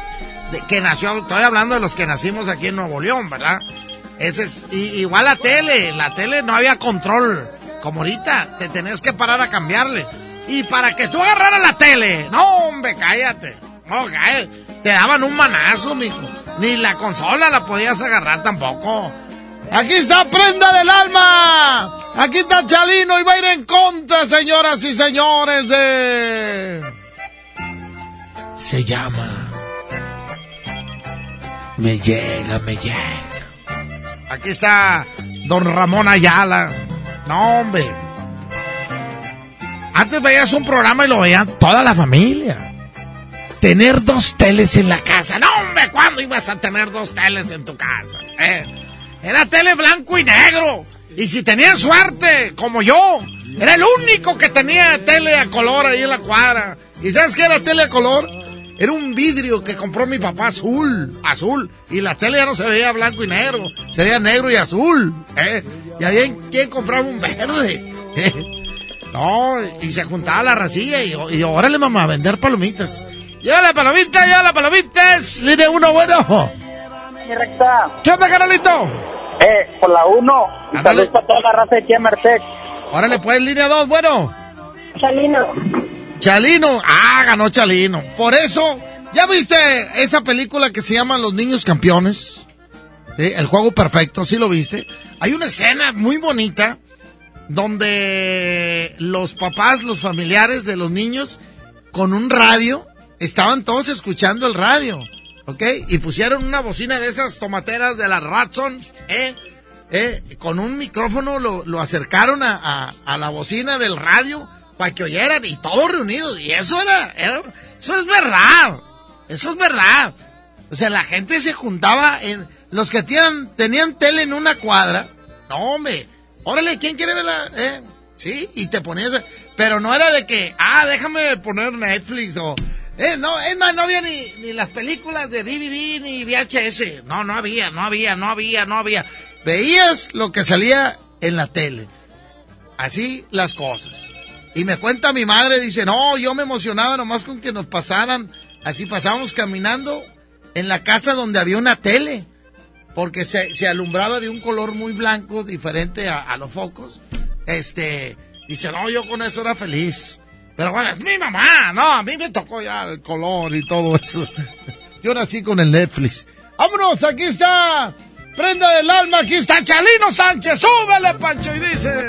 de- que nació, estoy hablando de los que nacimos aquí en Nuevo León, ¿verdad? Ese es, y- igual la tele, la tele no había control, como ahorita, te tenías que parar a cambiarle. Y para que tú agarraras la tele, no hombre, cállate, no, cállate, te daban un manazo, mijo. Ni la consola la podías agarrar tampoco. Aquí está Prenda del Alma. Aquí está Chalino y va a ir en contra, señoras y señores, de... Se llama... Me llega, me llega. Aquí está don Ramón Ayala. No, hombre. Antes veías un programa y lo veían toda la familia. Tener dos teles en la casa. No, hombre, ¿cuándo ibas a tener dos teles en tu casa? Eh, Era tele blanco y negro. Y si tenías suerte, como yo, era el único que tenía tele a color ahí en la cuadra. ¿Y sabes qué era tele a color? Era un vidrio que compró mi papá azul, azul. Y la tele ya no se veía blanco y negro, se veía negro y azul. ¿eh? Y había quien compraba un verde. ¿eh? No, y se juntaba la racilla y, y órale mamá, a vender palomitas. Lleva la palomita, lleva la palomitas. Línea uno, bueno. Mi recta. ¿Qué onda, carnalito? Eh, por la 1. Y saludos para toda la raza de aquí a Merced. Órale, pues, línea dos, bueno. Chalino. Chalino. Ah, ganó Chalino. Por eso, ¿ya viste esa película que se llama Los Niños Campeones? Sí, El juego perfecto, ¿sí lo viste? Hay una escena muy bonita donde los papás, los familiares de los niños, con un radio, estaban todos escuchando el radio, ¿ok? Y pusieron una bocina de esas tomateras de la Ratson, ¿eh? ¿eh? Con un micrófono lo, lo acercaron a, a- a la bocina del radio para que oyeran y todos reunidos. Y eso era, era- eso es verdad, eso es verdad. O sea, la gente se juntaba en, los que tenían, tenían tele en una cuadra, no hombre, órale, ¿quién quiere verla? ¿Eh? Sí, y te ponías, pero no era de que, ah, déjame poner Netflix o, eh, no, es no había ni, ni las películas de DVD ni VHS, no, no había, no había, no había, no había. Veías lo que salía en la tele, así las cosas. Y me cuenta mi madre, dice, no, yo me emocionaba nomás con que nos pasaran, así pasábamos caminando en la casa donde había una tele, porque se, se alumbraba de un color muy blanco, diferente a, a los focos. Este, dice, no, yo con eso era feliz. Pero bueno, es mi mamá, no, a mí me tocó ya el color y todo eso. Yo nací con el Netflix. Vámonos, aquí está, prenda del alma, aquí está Chalino Sánchez, súbele, Pancho, y dice...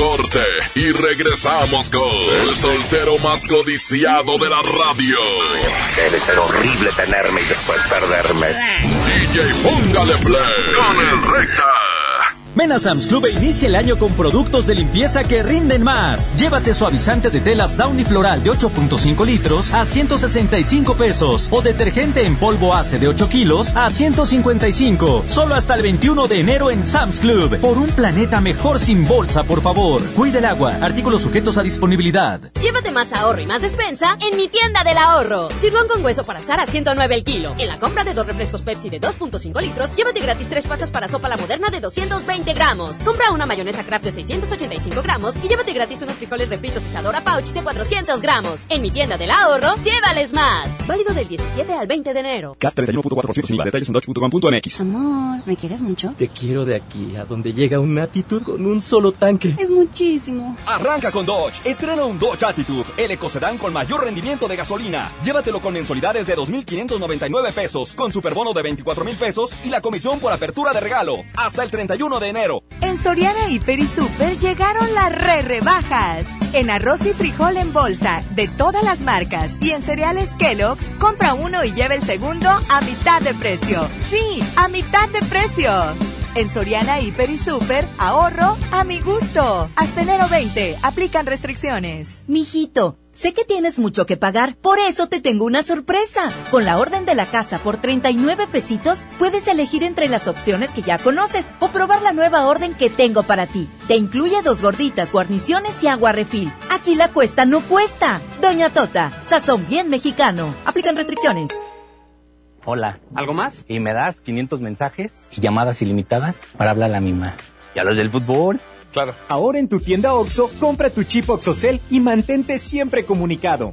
corte y regresamos con el soltero más codiciado de la radio. Debe ser horrible tenerme y después perderme. DJ, póngale play con el recta. Ven Sam's Club e inicia el año con productos de limpieza que rinden más. Llévate suavizante de telas Downy Floral de 8.5 litros a 165 pesos o detergente en polvo ACE de 8 kilos a 155. Solo hasta el 21 de enero en Sam's Club. Por un planeta mejor sin bolsa, por favor. Cuide el agua. Artículos sujetos a disponibilidad. Llévate más ahorro y más despensa en mi tienda del ahorro. Sirlón con hueso para asar a 109 el kilo. En la compra de dos refrescos Pepsi de 2.5 litros, llévate gratis tres pastas para sopa la moderna de 220 gramos. Compra una mayonesa Kraft de 685 gramos y llévate gratis unos frijoles refritos Isadora Pouch de 400 gramos. En mi tienda del ahorro, llévales más. Válido del 17 al 20 de enero. CAT 31.4% sin IVA. Detalles en dodge.com.mx. Amor, ¿me quieres mucho? Te quiero de aquí a donde llega una actitud con un solo tanque. Es muchísimo. Arranca con Dodge. Estrena un Dodge Attitude, el ecocedán con mayor rendimiento de gasolina. Llévatelo con mensualidades de 2.599 pesos, con superbono de 24.000 pesos y la comisión por apertura de regalo. Hasta el 31 de En Soriana Hiper y Super llegaron las re rebajas. En arroz y frijol en bolsa de todas las marcas y en cereales Kellogg's, compra uno y lleva el segundo a mitad de precio. Sí, a mitad de precio. En Soriana Hiper y Super, ahorro a mi gusto. Hasta enero 20, aplican restricciones. Mijito. Sé que tienes mucho que pagar, por eso te tengo una sorpresa. Con la orden de la casa por 39 pesitos, puedes elegir entre las opciones que ya conoces o probar la nueva orden que tengo para ti. Te incluye dos gorditas, guarniciones y agua refil. Aquí la cuesta no cuesta. Doña Tota, sazón bien mexicano. Aplican restricciones. Hola. ¿Algo más? Y me das 500 mensajes y llamadas ilimitadas para hablar a la misma. ¿Y a los del fútbol? Claro. Ahora en tu tienda OXO, compra tu chip OXOCEL y mantente siempre comunicado.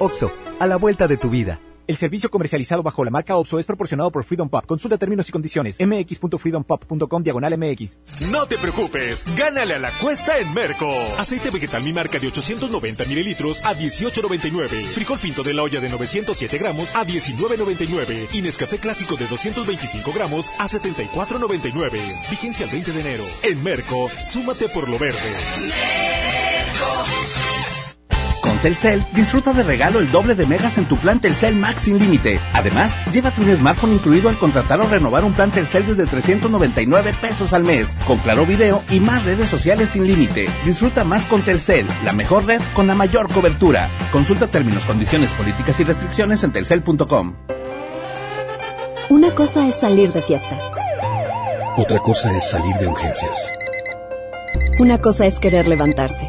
OXO, a la vuelta de tu vida. El servicio comercializado bajo la marca OXO es proporcionado por Freedom Pop. Consulta términos y condiciones. mx.freedompop.com diagonal mx. No te preocupes, gánale a la cuesta en Merco. Aceite vegetal mi marca de 890 mililitros a 18.99. Frijol pinto de la olla de 907 gramos a 19.99. Y Nescafé clásico de 225 gramos a 74.99. Vigencia el 20 de enero. En Merco, súmate por lo verde. Con Telcel, disfruta de regalo el doble de megas en tu plan Telcel Max sin límite. Además, llévate un smartphone incluido al contratar o renovar un plan Telcel desde 399 pesos al mes, con claro video y más redes sociales sin límite. Disfruta más con Telcel, la mejor red con la mayor cobertura. Consulta términos, condiciones, políticas y restricciones en telcel.com. Una cosa es salir de fiesta. Otra cosa es salir de urgencias. Una cosa es querer levantarse.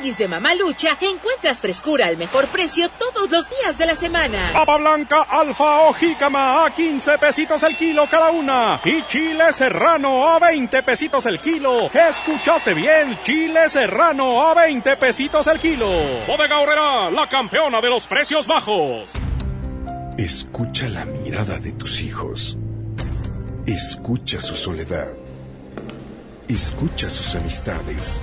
Tianguis de Mamalucha encuentras frescura al mejor precio todos los días de la semana. Papa blanca, alfa o jícama a 15 pesitos el kilo cada una. Y chile serrano a 20 pesitos el kilo. ¿Escuchaste bien? Chile serrano a 20 pesitos el kilo. Bodega Horrera, la campeona de los precios bajos. Escucha la mirada de tus hijos. Escucha su soledad. Escucha sus amistades.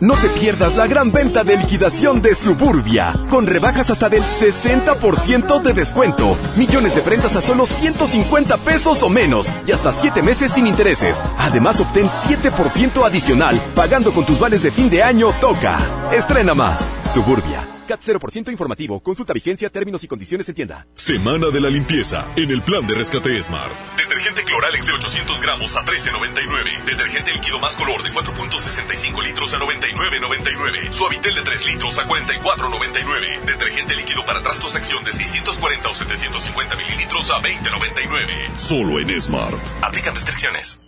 No te pierdas la gran venta de liquidación de Suburbia, con rebajas hasta del 60% de descuento, millones de prendas a solo 150 pesos o menos y hasta 7 meses sin intereses. Además, obtén 7% adicional pagando con tus vales de fin de año Toca. Estrena más. Suburbia. CAT 0% informativo. Consulta vigencia, términos y condiciones en tienda. Semana de la limpieza en el plan de rescate Smart. Detergente Cloralex de 800 gramos a 13.99. Detergente líquido más color de 4.65 litros a 99.99. Suavitel de 3 litros a 44.99. Detergente líquido para trastos acción de 640 o 750 mililitros a 20.99. Solo en Smart. Aplican restricciones.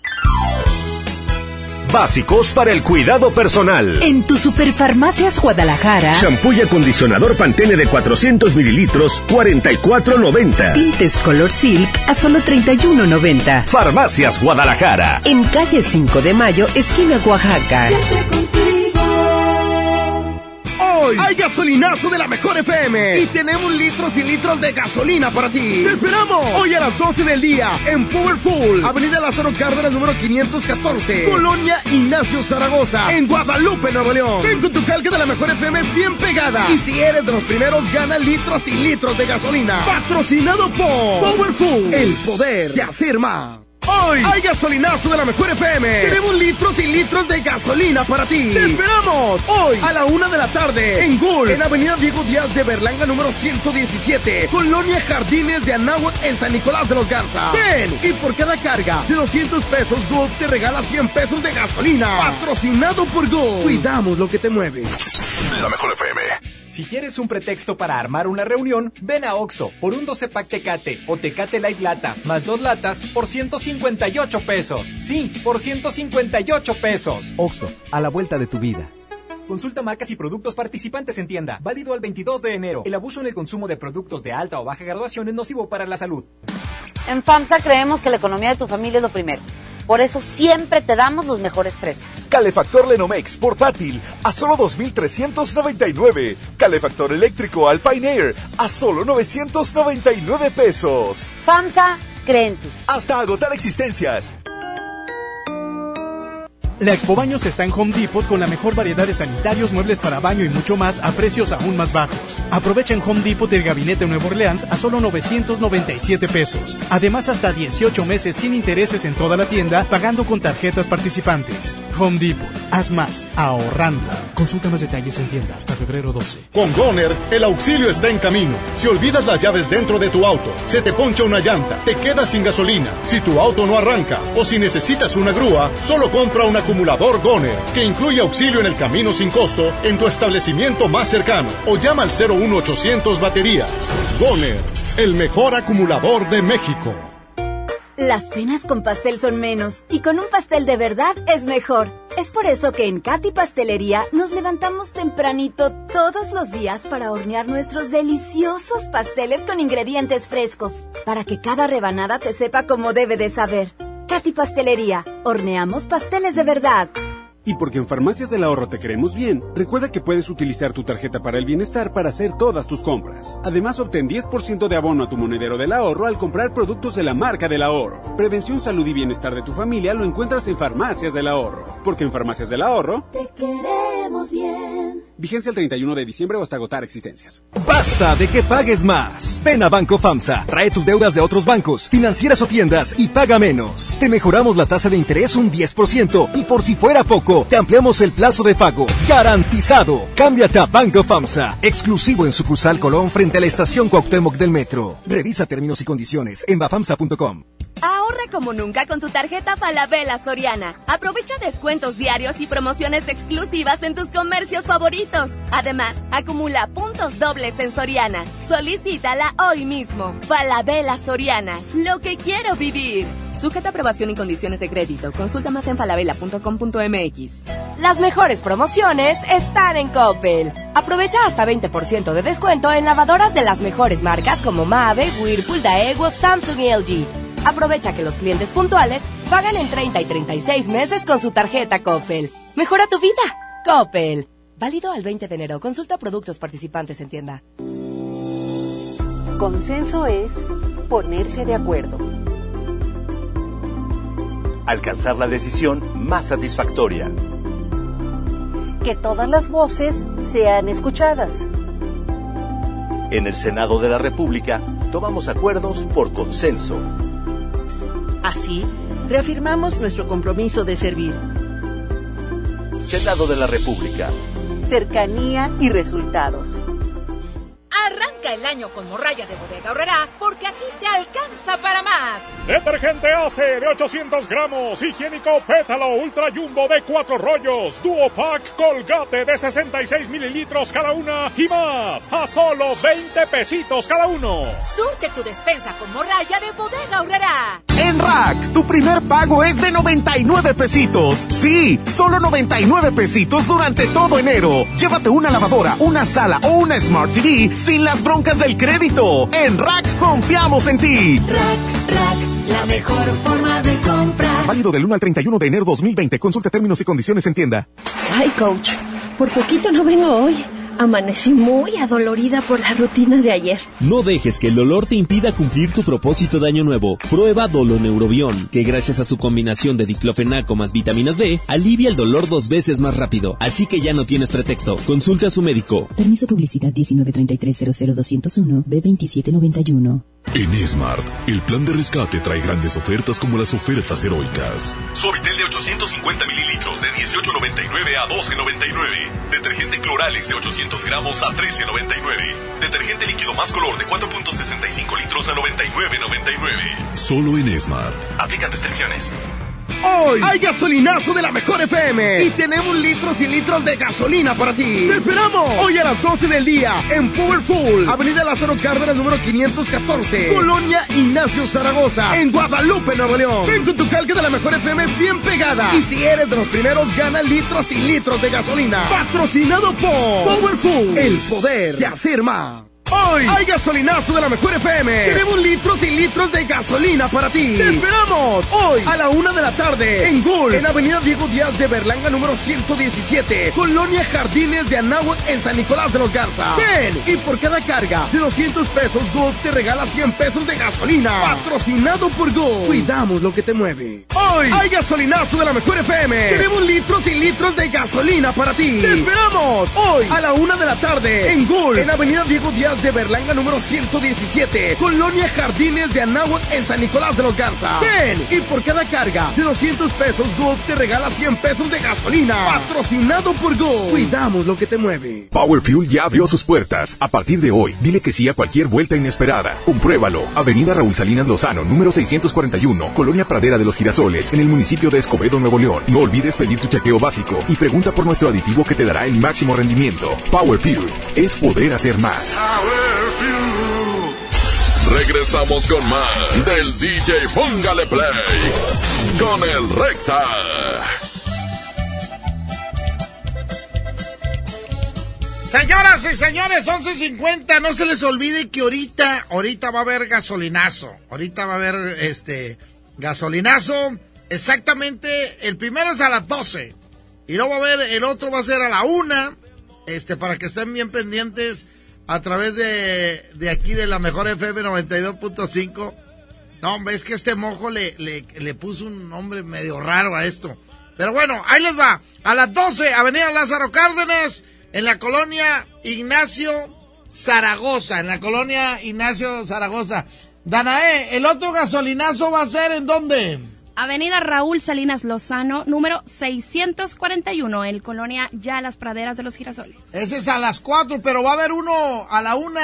Básicos para el cuidado personal. En tu Superfarmacias Guadalajara. Shampoo y acondicionador Pantene de 400 mililitros, 44.90. Tintes Color Silk a solo 31.90. Farmacias Guadalajara. En calle 5 de Mayo, esquina Oaxaca. Hoy hay gasolinazo de la mejor FM y tenemos litros y litros de gasolina para ti. ¡Te esperamos! Hoy a las 12 del día en Powerful, Avenida Lázaro Cárdenas número 514, Colonia Ignacio Zaragoza, en Guadalupe, Nuevo León. Ven con tu calca de la mejor FM bien pegada. Y si eres de los primeros, gana litros y litros de gasolina. Patrocinado por Powerful, el poder de hacer más. Hoy hay gasolinazo de la mejor FM. Tenemos litros y litros de gasolina para ti. ¡Te esperamos! Hoy a la una de la tarde en Gul, en Avenida Diego Díaz de Berlanga número 117, Colonia Jardines de Anáhuac en San Nicolás de los Garza. Ven y por cada carga de 200 pesos Gulf te regala 100 pesos de gasolina. Patrocinado por Gulf. Cuidamos lo que te mueve. La mejor FM. Si quieres un pretexto para armar una reunión, ven a Oxo por un 12 pack Tecate o Tecate Light Lata más dos latas por 158 pesos. Sí, por 158 pesos. Oxo, a la vuelta de tu vida. Consulta marcas y productos participantes en tienda. Válido al 22 de enero. El abuso en el consumo de productos de alta o baja graduación es nocivo para la salud. En FAMSA creemos que la economía de tu familia es lo primero. Por eso siempre te damos los mejores precios. Calefactor Lenomex portátil a solo 2.399. Calefactor eléctrico Alpine Air a solo 999 pesos. FAMSA cree en ti. Hasta agotar existencias. La Expo Baños está en Home Depot con la mejor variedad de sanitarios, muebles para baño y mucho más a precios aún más bajos. Aprovecha en Home Depot el gabinete Nuevo Orleans a solo 997 pesos. Además, hasta 18 meses sin intereses en toda la tienda, pagando con tarjetas participantes. Home Depot. Haz más, ahorrando. Consulta más detalles en tienda hasta febrero 12. Con Goner, el auxilio está en camino. Si olvidas las llaves dentro de tu auto, se te poncha una llanta, te quedas sin gasolina, si tu auto no arranca o si necesitas una grúa, solo compra un acumulador Goner, que incluye auxilio en el camino sin costo en tu establecimiento más cercano o llama al 01800 baterías. Goner, el mejor acumulador de México. Las penas con pastel son menos y con un pastel de verdad es mejor. Es por eso que en Katy Pastelería nos levantamos tempranito todos los días para hornear nuestros deliciosos pasteles con ingredientes frescos, para que cada rebanada te sepa como debe de saber. Katy Pastelería, horneamos pasteles de verdad. Y porque en Farmacias del Ahorro te queremos bien, recuerda que puedes utilizar tu tarjeta para el bienestar para hacer todas tus compras. Además, obtén 10% de abono a tu monedero del ahorro al comprar productos de la marca del ahorro. Prevención, salud y bienestar de tu familia lo encuentras en Farmacias del Ahorro. Porque en Farmacias del Ahorro Te queremos bien. Vigencia el 31 de diciembre o hasta agotar existencias. Basta de que pagues más. Ven a Banco FAMSA, trae tus deudas de otros bancos, financieras o tiendas y paga menos. Te mejoramos la tasa de interés un 10% y por si fuera poco, te ampliamos el plazo de pago. Garantizado. Cámbiate a Banco FAMSA, exclusivo en sucursal Colón frente a la estación Cuauhtémoc del Metro. Revisa términos y condiciones en bafamsa.com. Ahorra como nunca con tu tarjeta Falabella Soriana. Aprovecha descuentos diarios y promociones exclusivas en tus comercios favoritos. Además, acumula puntos dobles en Soriana. Solicítala hoy mismo. Falabella Soriana. Lo que quiero vivir. Sujeta aprobación y condiciones de crédito. Consulta más en falabella.com.mx. Las mejores promociones están en Coppel. Aprovecha hasta 20% de descuento en lavadoras de las mejores marcas como Mave, Whirlpool, Daewoo, Samsung y LG. Aprovecha que los clientes puntuales pagan en 30 y 36 meses con su tarjeta Coppel. Mejora tu vida. Coppel. Válido al 20 de enero. Consulta productos participantes en tienda. Consenso es ponerse de acuerdo. Alcanzar la decisión más satisfactoria. Que todas las voces sean escuchadas. En el Senado de la República tomamos acuerdos por consenso. Así, reafirmamos nuestro compromiso de servir. Senado de la República. Cercanía y resultados. Arranca el año con morralla de bodega horrera porque aquí te alcanza para más. Detergente ACE de 800 gramos, higiénico pétalo ultra jumbo de 4 rollos, duo pack colgate de 66 mililitros cada una y más a solo 20 pesitos cada uno. Surte tu despensa con morralla de bodega horrera. En Rack, tu primer pago es de 99 pesitos. Sí, solo 99 pesitos durante todo enero. Llévate una lavadora, una sala o una Smart TV sin las broncas del crédito. En Rack confiamos en ti. Rack, Rack, la mejor forma de comprar. Válido del 1 al 31 de enero 2020. Consulta términos y condiciones en tienda. Ay, coach, por poquito no vengo hoy. Amanecí muy adolorida por la rutina de ayer. No dejes que el dolor te impida cumplir tu propósito de año nuevo. Prueba Doloneurobión, que gracias a su combinación de diclofenaco más vitaminas B, alivia el dolor dos veces más rápido. Así que ya no tienes pretexto. Consulta a su médico. Permiso publicidad 193300201 B2791. En Smart, el plan de rescate trae grandes ofertas como las ofertas heroicas. Suavitel de 850 mililitros de 18.99 a 12.99. Detergente Cloralex de 800 gramos a 13.99. Detergente líquido más color de 4.65 litros a 99.99. Solo en Smart. Aplican restricciones. Hoy hay gasolinazo de la mejor FM y tenemos litros y litros de gasolina para ti. ¡Te esperamos! Hoy a las 12 del día en Powerful, Avenida Lázaro Cárdenas número 514, Colonia Ignacio Zaragoza, en Guadalupe, Nuevo León. Ven con tu calca de la mejor FM bien pegada. Y si eres de los primeros, gana litros y litros de gasolina. Patrocinado por Powerful, el poder de hacer más. Hoy hay gasolinazo de la mejor FM. Tenemos litros y litros de gasolina para ti. ¡Te esperamos! Hoy a la una de la tarde en Gul, en Avenida Diego Díaz de Berlanga número 117, Colonia Jardines de Anáhuac en San Nicolás de los Garza. Ven y por cada carga de 200 pesos Gulf te regala 100 pesos de gasolina. Patrocinado por Gulf. Cuidamos lo que te mueve. Hoy hay gasolinazo de la mejor FM. Tenemos litros y litros de gasolina para ti. ¡Te esperamos! Hoy a la una de la tarde en Gul, en Avenida Diego Díaz de Berlanga número 117, Colonia Jardines de Anáhuac en San Nicolás de los Garza. Ven y por cada carga de 200 pesos Golf te regala 100 pesos de gasolina. Patrocinado por Golf. Cuidamos lo que te mueve. Power Fuel ya abrió sus puertas. A partir de hoy, dile que sí a cualquier vuelta inesperada. Compruébalo. Avenida Raúl Salinas Lozano, número 641, Colonia Pradera de los Girasoles, en el municipio de Escobedo, Nuevo León. No olvides pedir tu chequeo básico y pregunta por nuestro aditivo que te dará el máximo rendimiento. Power Fuel es poder hacer más. Regresamos con más del DJ Póngale Play con el Recta. Señoras y señores, 11.50, no se les olvide que ahorita, ahorita va a haber gasolinazo. Ahorita va a haber este gasolinazo. Exactamente, el primero es a las 12. Y luego va a haber, el otro va a ser a la 1. Este, para que estén bien pendientes a través de, de aquí de la mejor FM 92.5. No, hombre, es que este mojo le, le, le puso un nombre medio raro a esto. Pero bueno, ahí les va. A las 12, Avenida Lázaro Cárdenas, en la colonia Ignacio Zaragoza. En la colonia Ignacio Zaragoza. Danae, el otro gasolinazo va a ser en dónde? Avenida Raúl Salinas Lozano, número 641, en Colonia Ya Las Praderas de los Girasoles. Ese es a las 4, pero va a haber uno a la 1.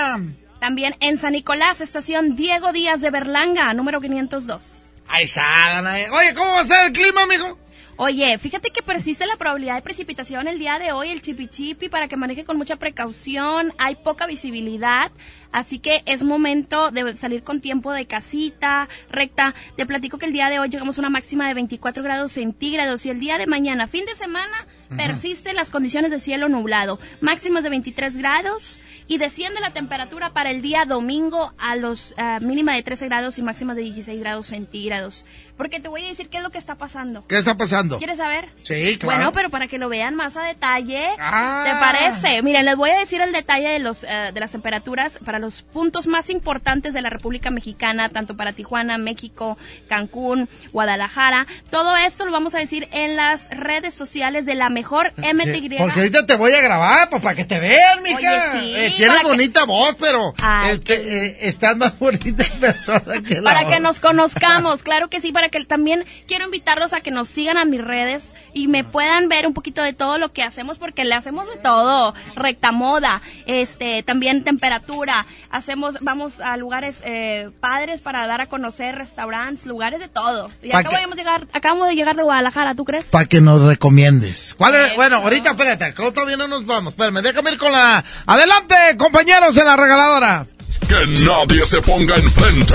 También en San Nicolás, estación Diego Díaz de Berlanga, número 502. Ahí está, Danae. Oye, ¿cómo va a ser el clima, amigo? Oye, fíjate que persiste la probabilidad de precipitación el día de hoy, el chipi chipi, para que maneje con mucha precaución, hay poca visibilidad, así que es momento de salir con tiempo de casita, recta. Te platico que el día de hoy llegamos a una máxima de 24 grados centígrados y el día de mañana, fin de semana, persisten las condiciones de cielo nublado, máximas de 23 grados y desciende la temperatura para el día domingo a los uh, mínima de 13 grados y máxima de 16 grados centígrados. Porque te voy a decir qué es lo que está pasando. ¿Qué está pasando? ¿Quieres saber? Sí, claro. Bueno, pero para que lo vean más a detalle, ah. ¿te parece? Miren, les voy a decir el detalle de los uh, de las temperaturas para los puntos más importantes de la República Mexicana, tanto para Tijuana, México, Cancún, Guadalajara. Todo esto lo vamos a decir en las redes sociales de la mejor MTY. Sí, porque ahorita te voy a grabar, pues para que te vean, mija. Oye, sí. Eh, Tienes que- bonita voz, pero Ay, este, eh, estás más [laughs] bonita en persona que la para que nos conozcamos, claro que sí, para que también quiero invitarlos a que nos sigan a mis redes y me puedan ver un poquito de todo lo que hacemos porque le hacemos de todo, recta moda, este, también temperatura, hacemos, vamos a lugares eh, padres para dar a conocer restaurantes, lugares de todo. Y Pa' acabamos, que- de llegar, acabamos de llegar de Guadalajara, ¿tú crees? Para que nos recomiendes. ¿Cuál es? Bueno, ahorita espérate, ¿cómo todavía no nos vamos? Espérame, déjame ir con la... Adelante, compañeros en la regaladora. Que nadie se ponga enfrente.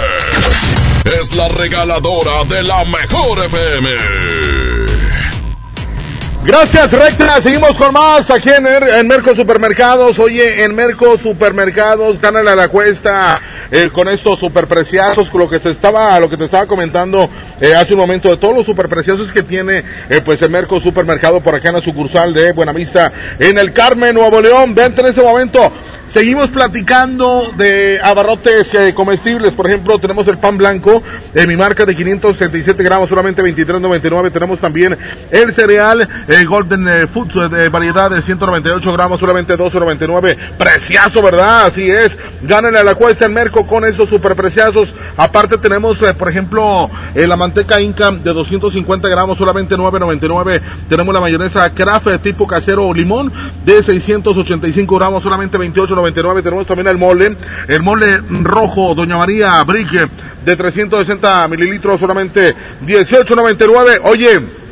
Es la regaladora de la mejor FM. Gracias, Recta. Seguimos con más aquí en, en Merco Supermercados. Oye, en Merco Supermercados, gánale a la cuesta eh, con estos superpreciazos, con lo que se estaba, lo que te estaba comentando eh, hace un momento, de todos los superpreciazos que tiene, eh, pues el Merco Supermercado por acá en la sucursal de Buenavista, en el Carmen, Nuevo León. Vente en ese momento. Seguimos platicando de abarrotes eh, comestibles. Por ejemplo, tenemos el pan blanco de mi marca de 567 gramos, solamente 23.99. Tenemos también el cereal eh, Golden eh, Foods eh, de variedad de 198 gramos, solamente 12.99. Preciazo, ¿verdad? Así es. Gánale a la cuesta en Merco con esos super preciazos. Aparte tenemos, eh, por ejemplo, eh, la manteca Inca de 250 gramos, solamente 9.99. Tenemos la mayonesa Kraft eh, tipo casero o limón de 685 gramos, solamente 28.99. Tenemos también el mole, el mole rojo Doña María Brick eh, de 360 mililitros, solamente 18.99. Oye.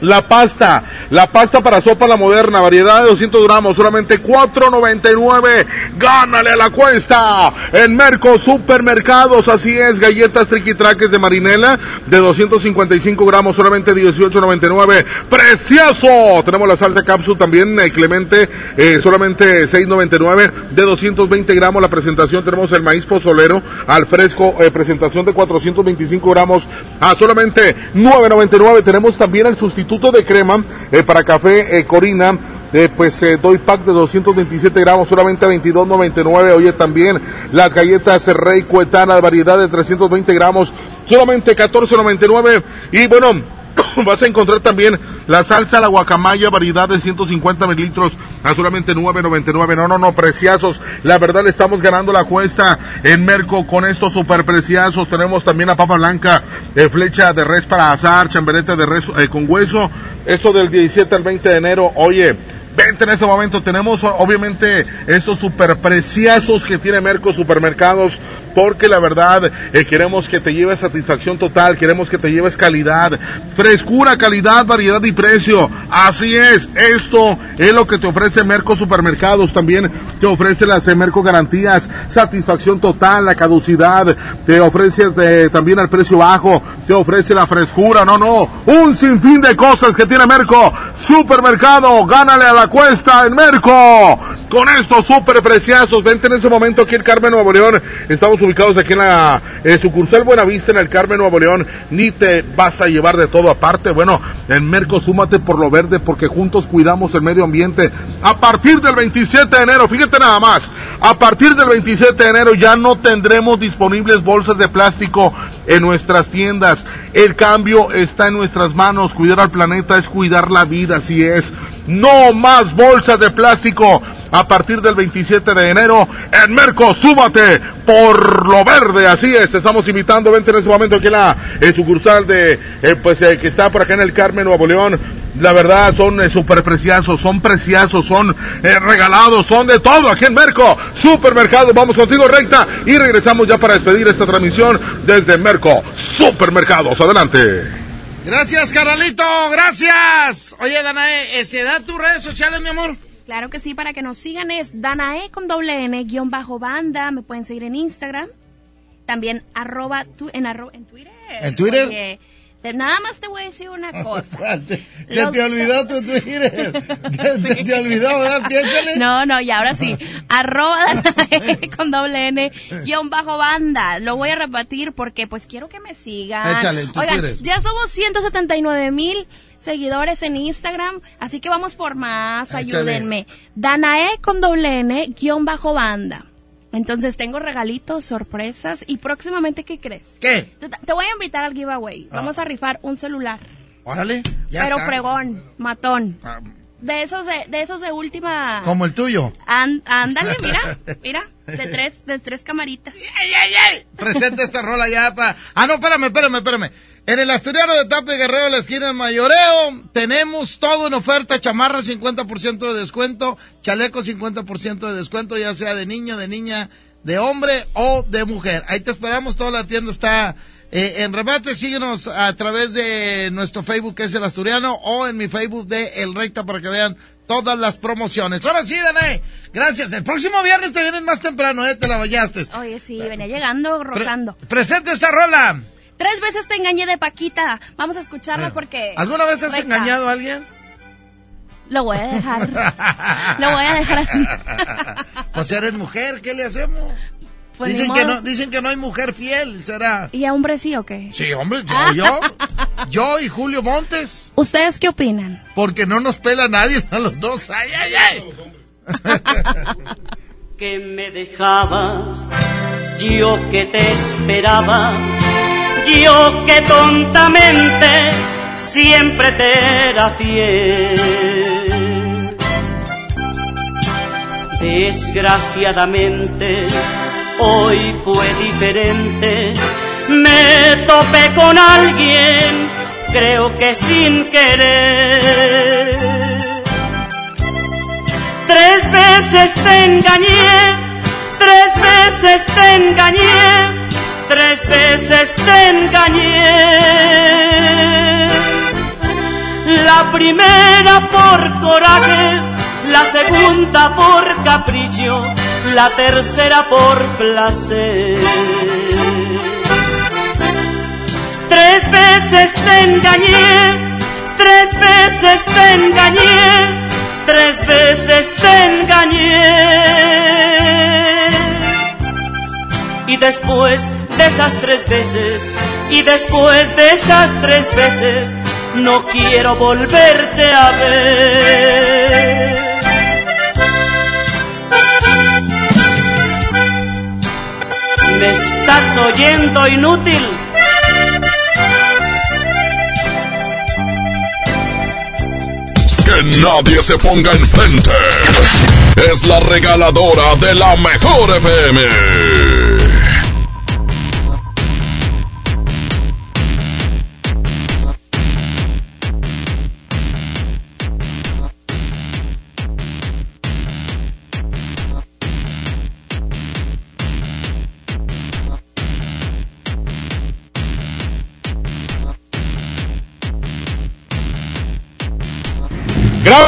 La pasta, la pasta para sopa la moderna, variedad de 200 gramos, solamente 4.99. Gánale a la cuesta en Merco Supermercados, así es, galletas triquitraques de marinela de 255 gramos, solamente 18.99. Precioso. Tenemos la salsa cápsula también, eh, Clemente, eh, solamente 6.99 de 220 gramos. La presentación tenemos el maíz pozolero al fresco, eh, presentación de 425 gramos a solamente 9.99. Tenemos también el sustituto de crema eh, para café eh, Corina. eh, pues eh, doy pack de 227 gramos, solamente 22.99. Oye, también las galletas Rey Cuetana variedad de 320 gramos, solamente 14.99. Y bueno, [coughs] vas a encontrar también la salsa la guacamaya, variedad de 150 mililitros a solamente 9.99. No, no, no, preciazos. La verdad estamos ganando la cuesta en Merco con estos super preciazos. Tenemos también la papa blanca, eh, flecha de res para asar, chamberete de res eh, con hueso. Esto del 17 al 20 de enero. Oye, Vente en este momento, tenemos obviamente estos super preciazos que tiene Merco Supermercados, porque la verdad eh, queremos que te lleves satisfacción total, queremos que te lleves calidad, frescura, calidad, variedad y precio. Así es, esto es lo que te ofrece Merco Supermercados, también te ofrece las Merco Garantías, satisfacción total, la caducidad, te ofrece eh, también el precio bajo, te ofrece la frescura, no, no, un sinfín de cosas que tiene Merco Supermercado, gánale a la cuesta en Merco. Con estos super preciazos, vente en ese momento aquí en Carmen Nuevo León. Estamos ubicados aquí en la eh, sucursal Buenavista en el Carmen Nuevo León. Ni te vas a llevar de todo aparte. Bueno, en Merco súmate por lo verde porque juntos cuidamos el medio ambiente. A partir del 27 de enero, fíjate nada más, a partir del 27 de enero ya no tendremos disponibles bolsas de plástico en nuestras tiendas. El cambio está en nuestras manos. Cuidar al planeta es cuidar la vida, así es. No más bolsas de plástico. A partir del 27 de enero en Merco, súbate por lo verde, así es. Te estamos invitando, vente en este momento aquí en la sucursal de, eh, pues, eh, que está por acá en el Carmen, Nuevo León. La verdad, son eh, super preciazos, son preciazos, son eh, regalados, son de todo aquí en Merco. Supermercado, vamos contigo recta y regresamos ya para despedir esta transmisión desde Merco. Supermercados, adelante. Gracias, Carolito, gracias. Oye, Danae, este, da tus redes sociales, mi amor. Claro que sí, para que nos sigan es Danae con doble N, guion bajo banda. Me pueden seguir en Instagram. También arroba tu, en, arro- en Twitter. ¿En Twitter? Oye, te- nada más te voy a decir una [laughs] cosa. Se Los- te olvidó tu Twitter. [laughs] Se te olvidó, ¿verdad? Piénsale. No, no, y ahora sí. Arroba [laughs] Danae con doble N, guion bajo banda. Lo voy a repetir porque pues quiero que me sigan. Échale, en tu Oigan, Twitter. ya somos 179 mil seguidores en Instagram, así que vamos por más, Échale. ayúdenme. Danae con doble N, guion bajo banda. Entonces tengo regalitos, sorpresas y próximamente, ¿qué crees? ¿Qué? Te, te voy a invitar al giveaway. Ah. Vamos a rifar un celular. Órale, ya pero está. fregón, matón. de esos de, de esos de última. Como el tuyo. Án- ándale, mira, [laughs] mira, de tres, de tres camaritas. Presenta esta rola ya para... Ah, no, espérame, espérame, espérame. En el Asturiano de Tape Guerrero, la esquina del Mayoreo, tenemos todo en oferta, chamarra 50% de descuento, chaleco 50% de descuento, ya sea de niño, de niña, de hombre o de mujer. Ahí te esperamos, toda la tienda está eh, en remate. Síguenos a través de nuestro Facebook, que es el Asturiano, o en mi Facebook de El Recta para que vean todas las promociones. Ahora sí, Danae, gracias. El próximo viernes te vienes más temprano, eh, te la bañaste. Oye, sí, venía llegando, rozando. Presente esta rola. Tres veces te engañé de Paquita. Vamos a escucharla porque... ¿Alguna vez has engañado a alguien? Lo voy a dejar. Lo voy a dejar así. [laughs] Pues eres mujer, ¿qué le hacemos? Pues dicen, que no, dicen que no hay mujer fiel, ¿será? ¿Y a hombre sí o qué? Sí, hombre, yo, yo, [laughs] yo y Julio Montes, ¿Ustedes qué opinan? porque no nos pela nadie a los dos. ¡Ay, ay, ay! [laughs] que me dejabas, yo que te esperaba, yo que tontamente siempre te era fiel. Desgraciadamente, hoy fue diferente, me topé con alguien, creo que sin querer. Tres veces te engañé, tres veces te engañé, tres veces te engañé. La primera por coraje, la segunda por capricho, la tercera por placer. Tres veces te engañé, tres veces te engañé, tres veces te engañé. Y después de esas tres veces, y después de esas tres veces, no quiero volverte a ver. ¿Me estás oyendo inútil? Que nadie se ponga enfrente. Es la regaladora de la mejor FM.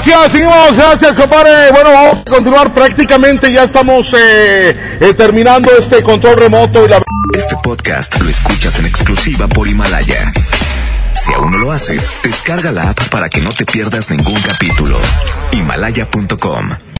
Gracias, seguimos, gracias compadre. Bueno, vamos a continuar prácticamente, ya estamos eh, eh, terminando este control remoto y la... Este podcast lo escuchas en exclusiva por Himalaya. Si aún no lo haces, descarga la app para que no te pierdas ningún capítulo. Himalaya.com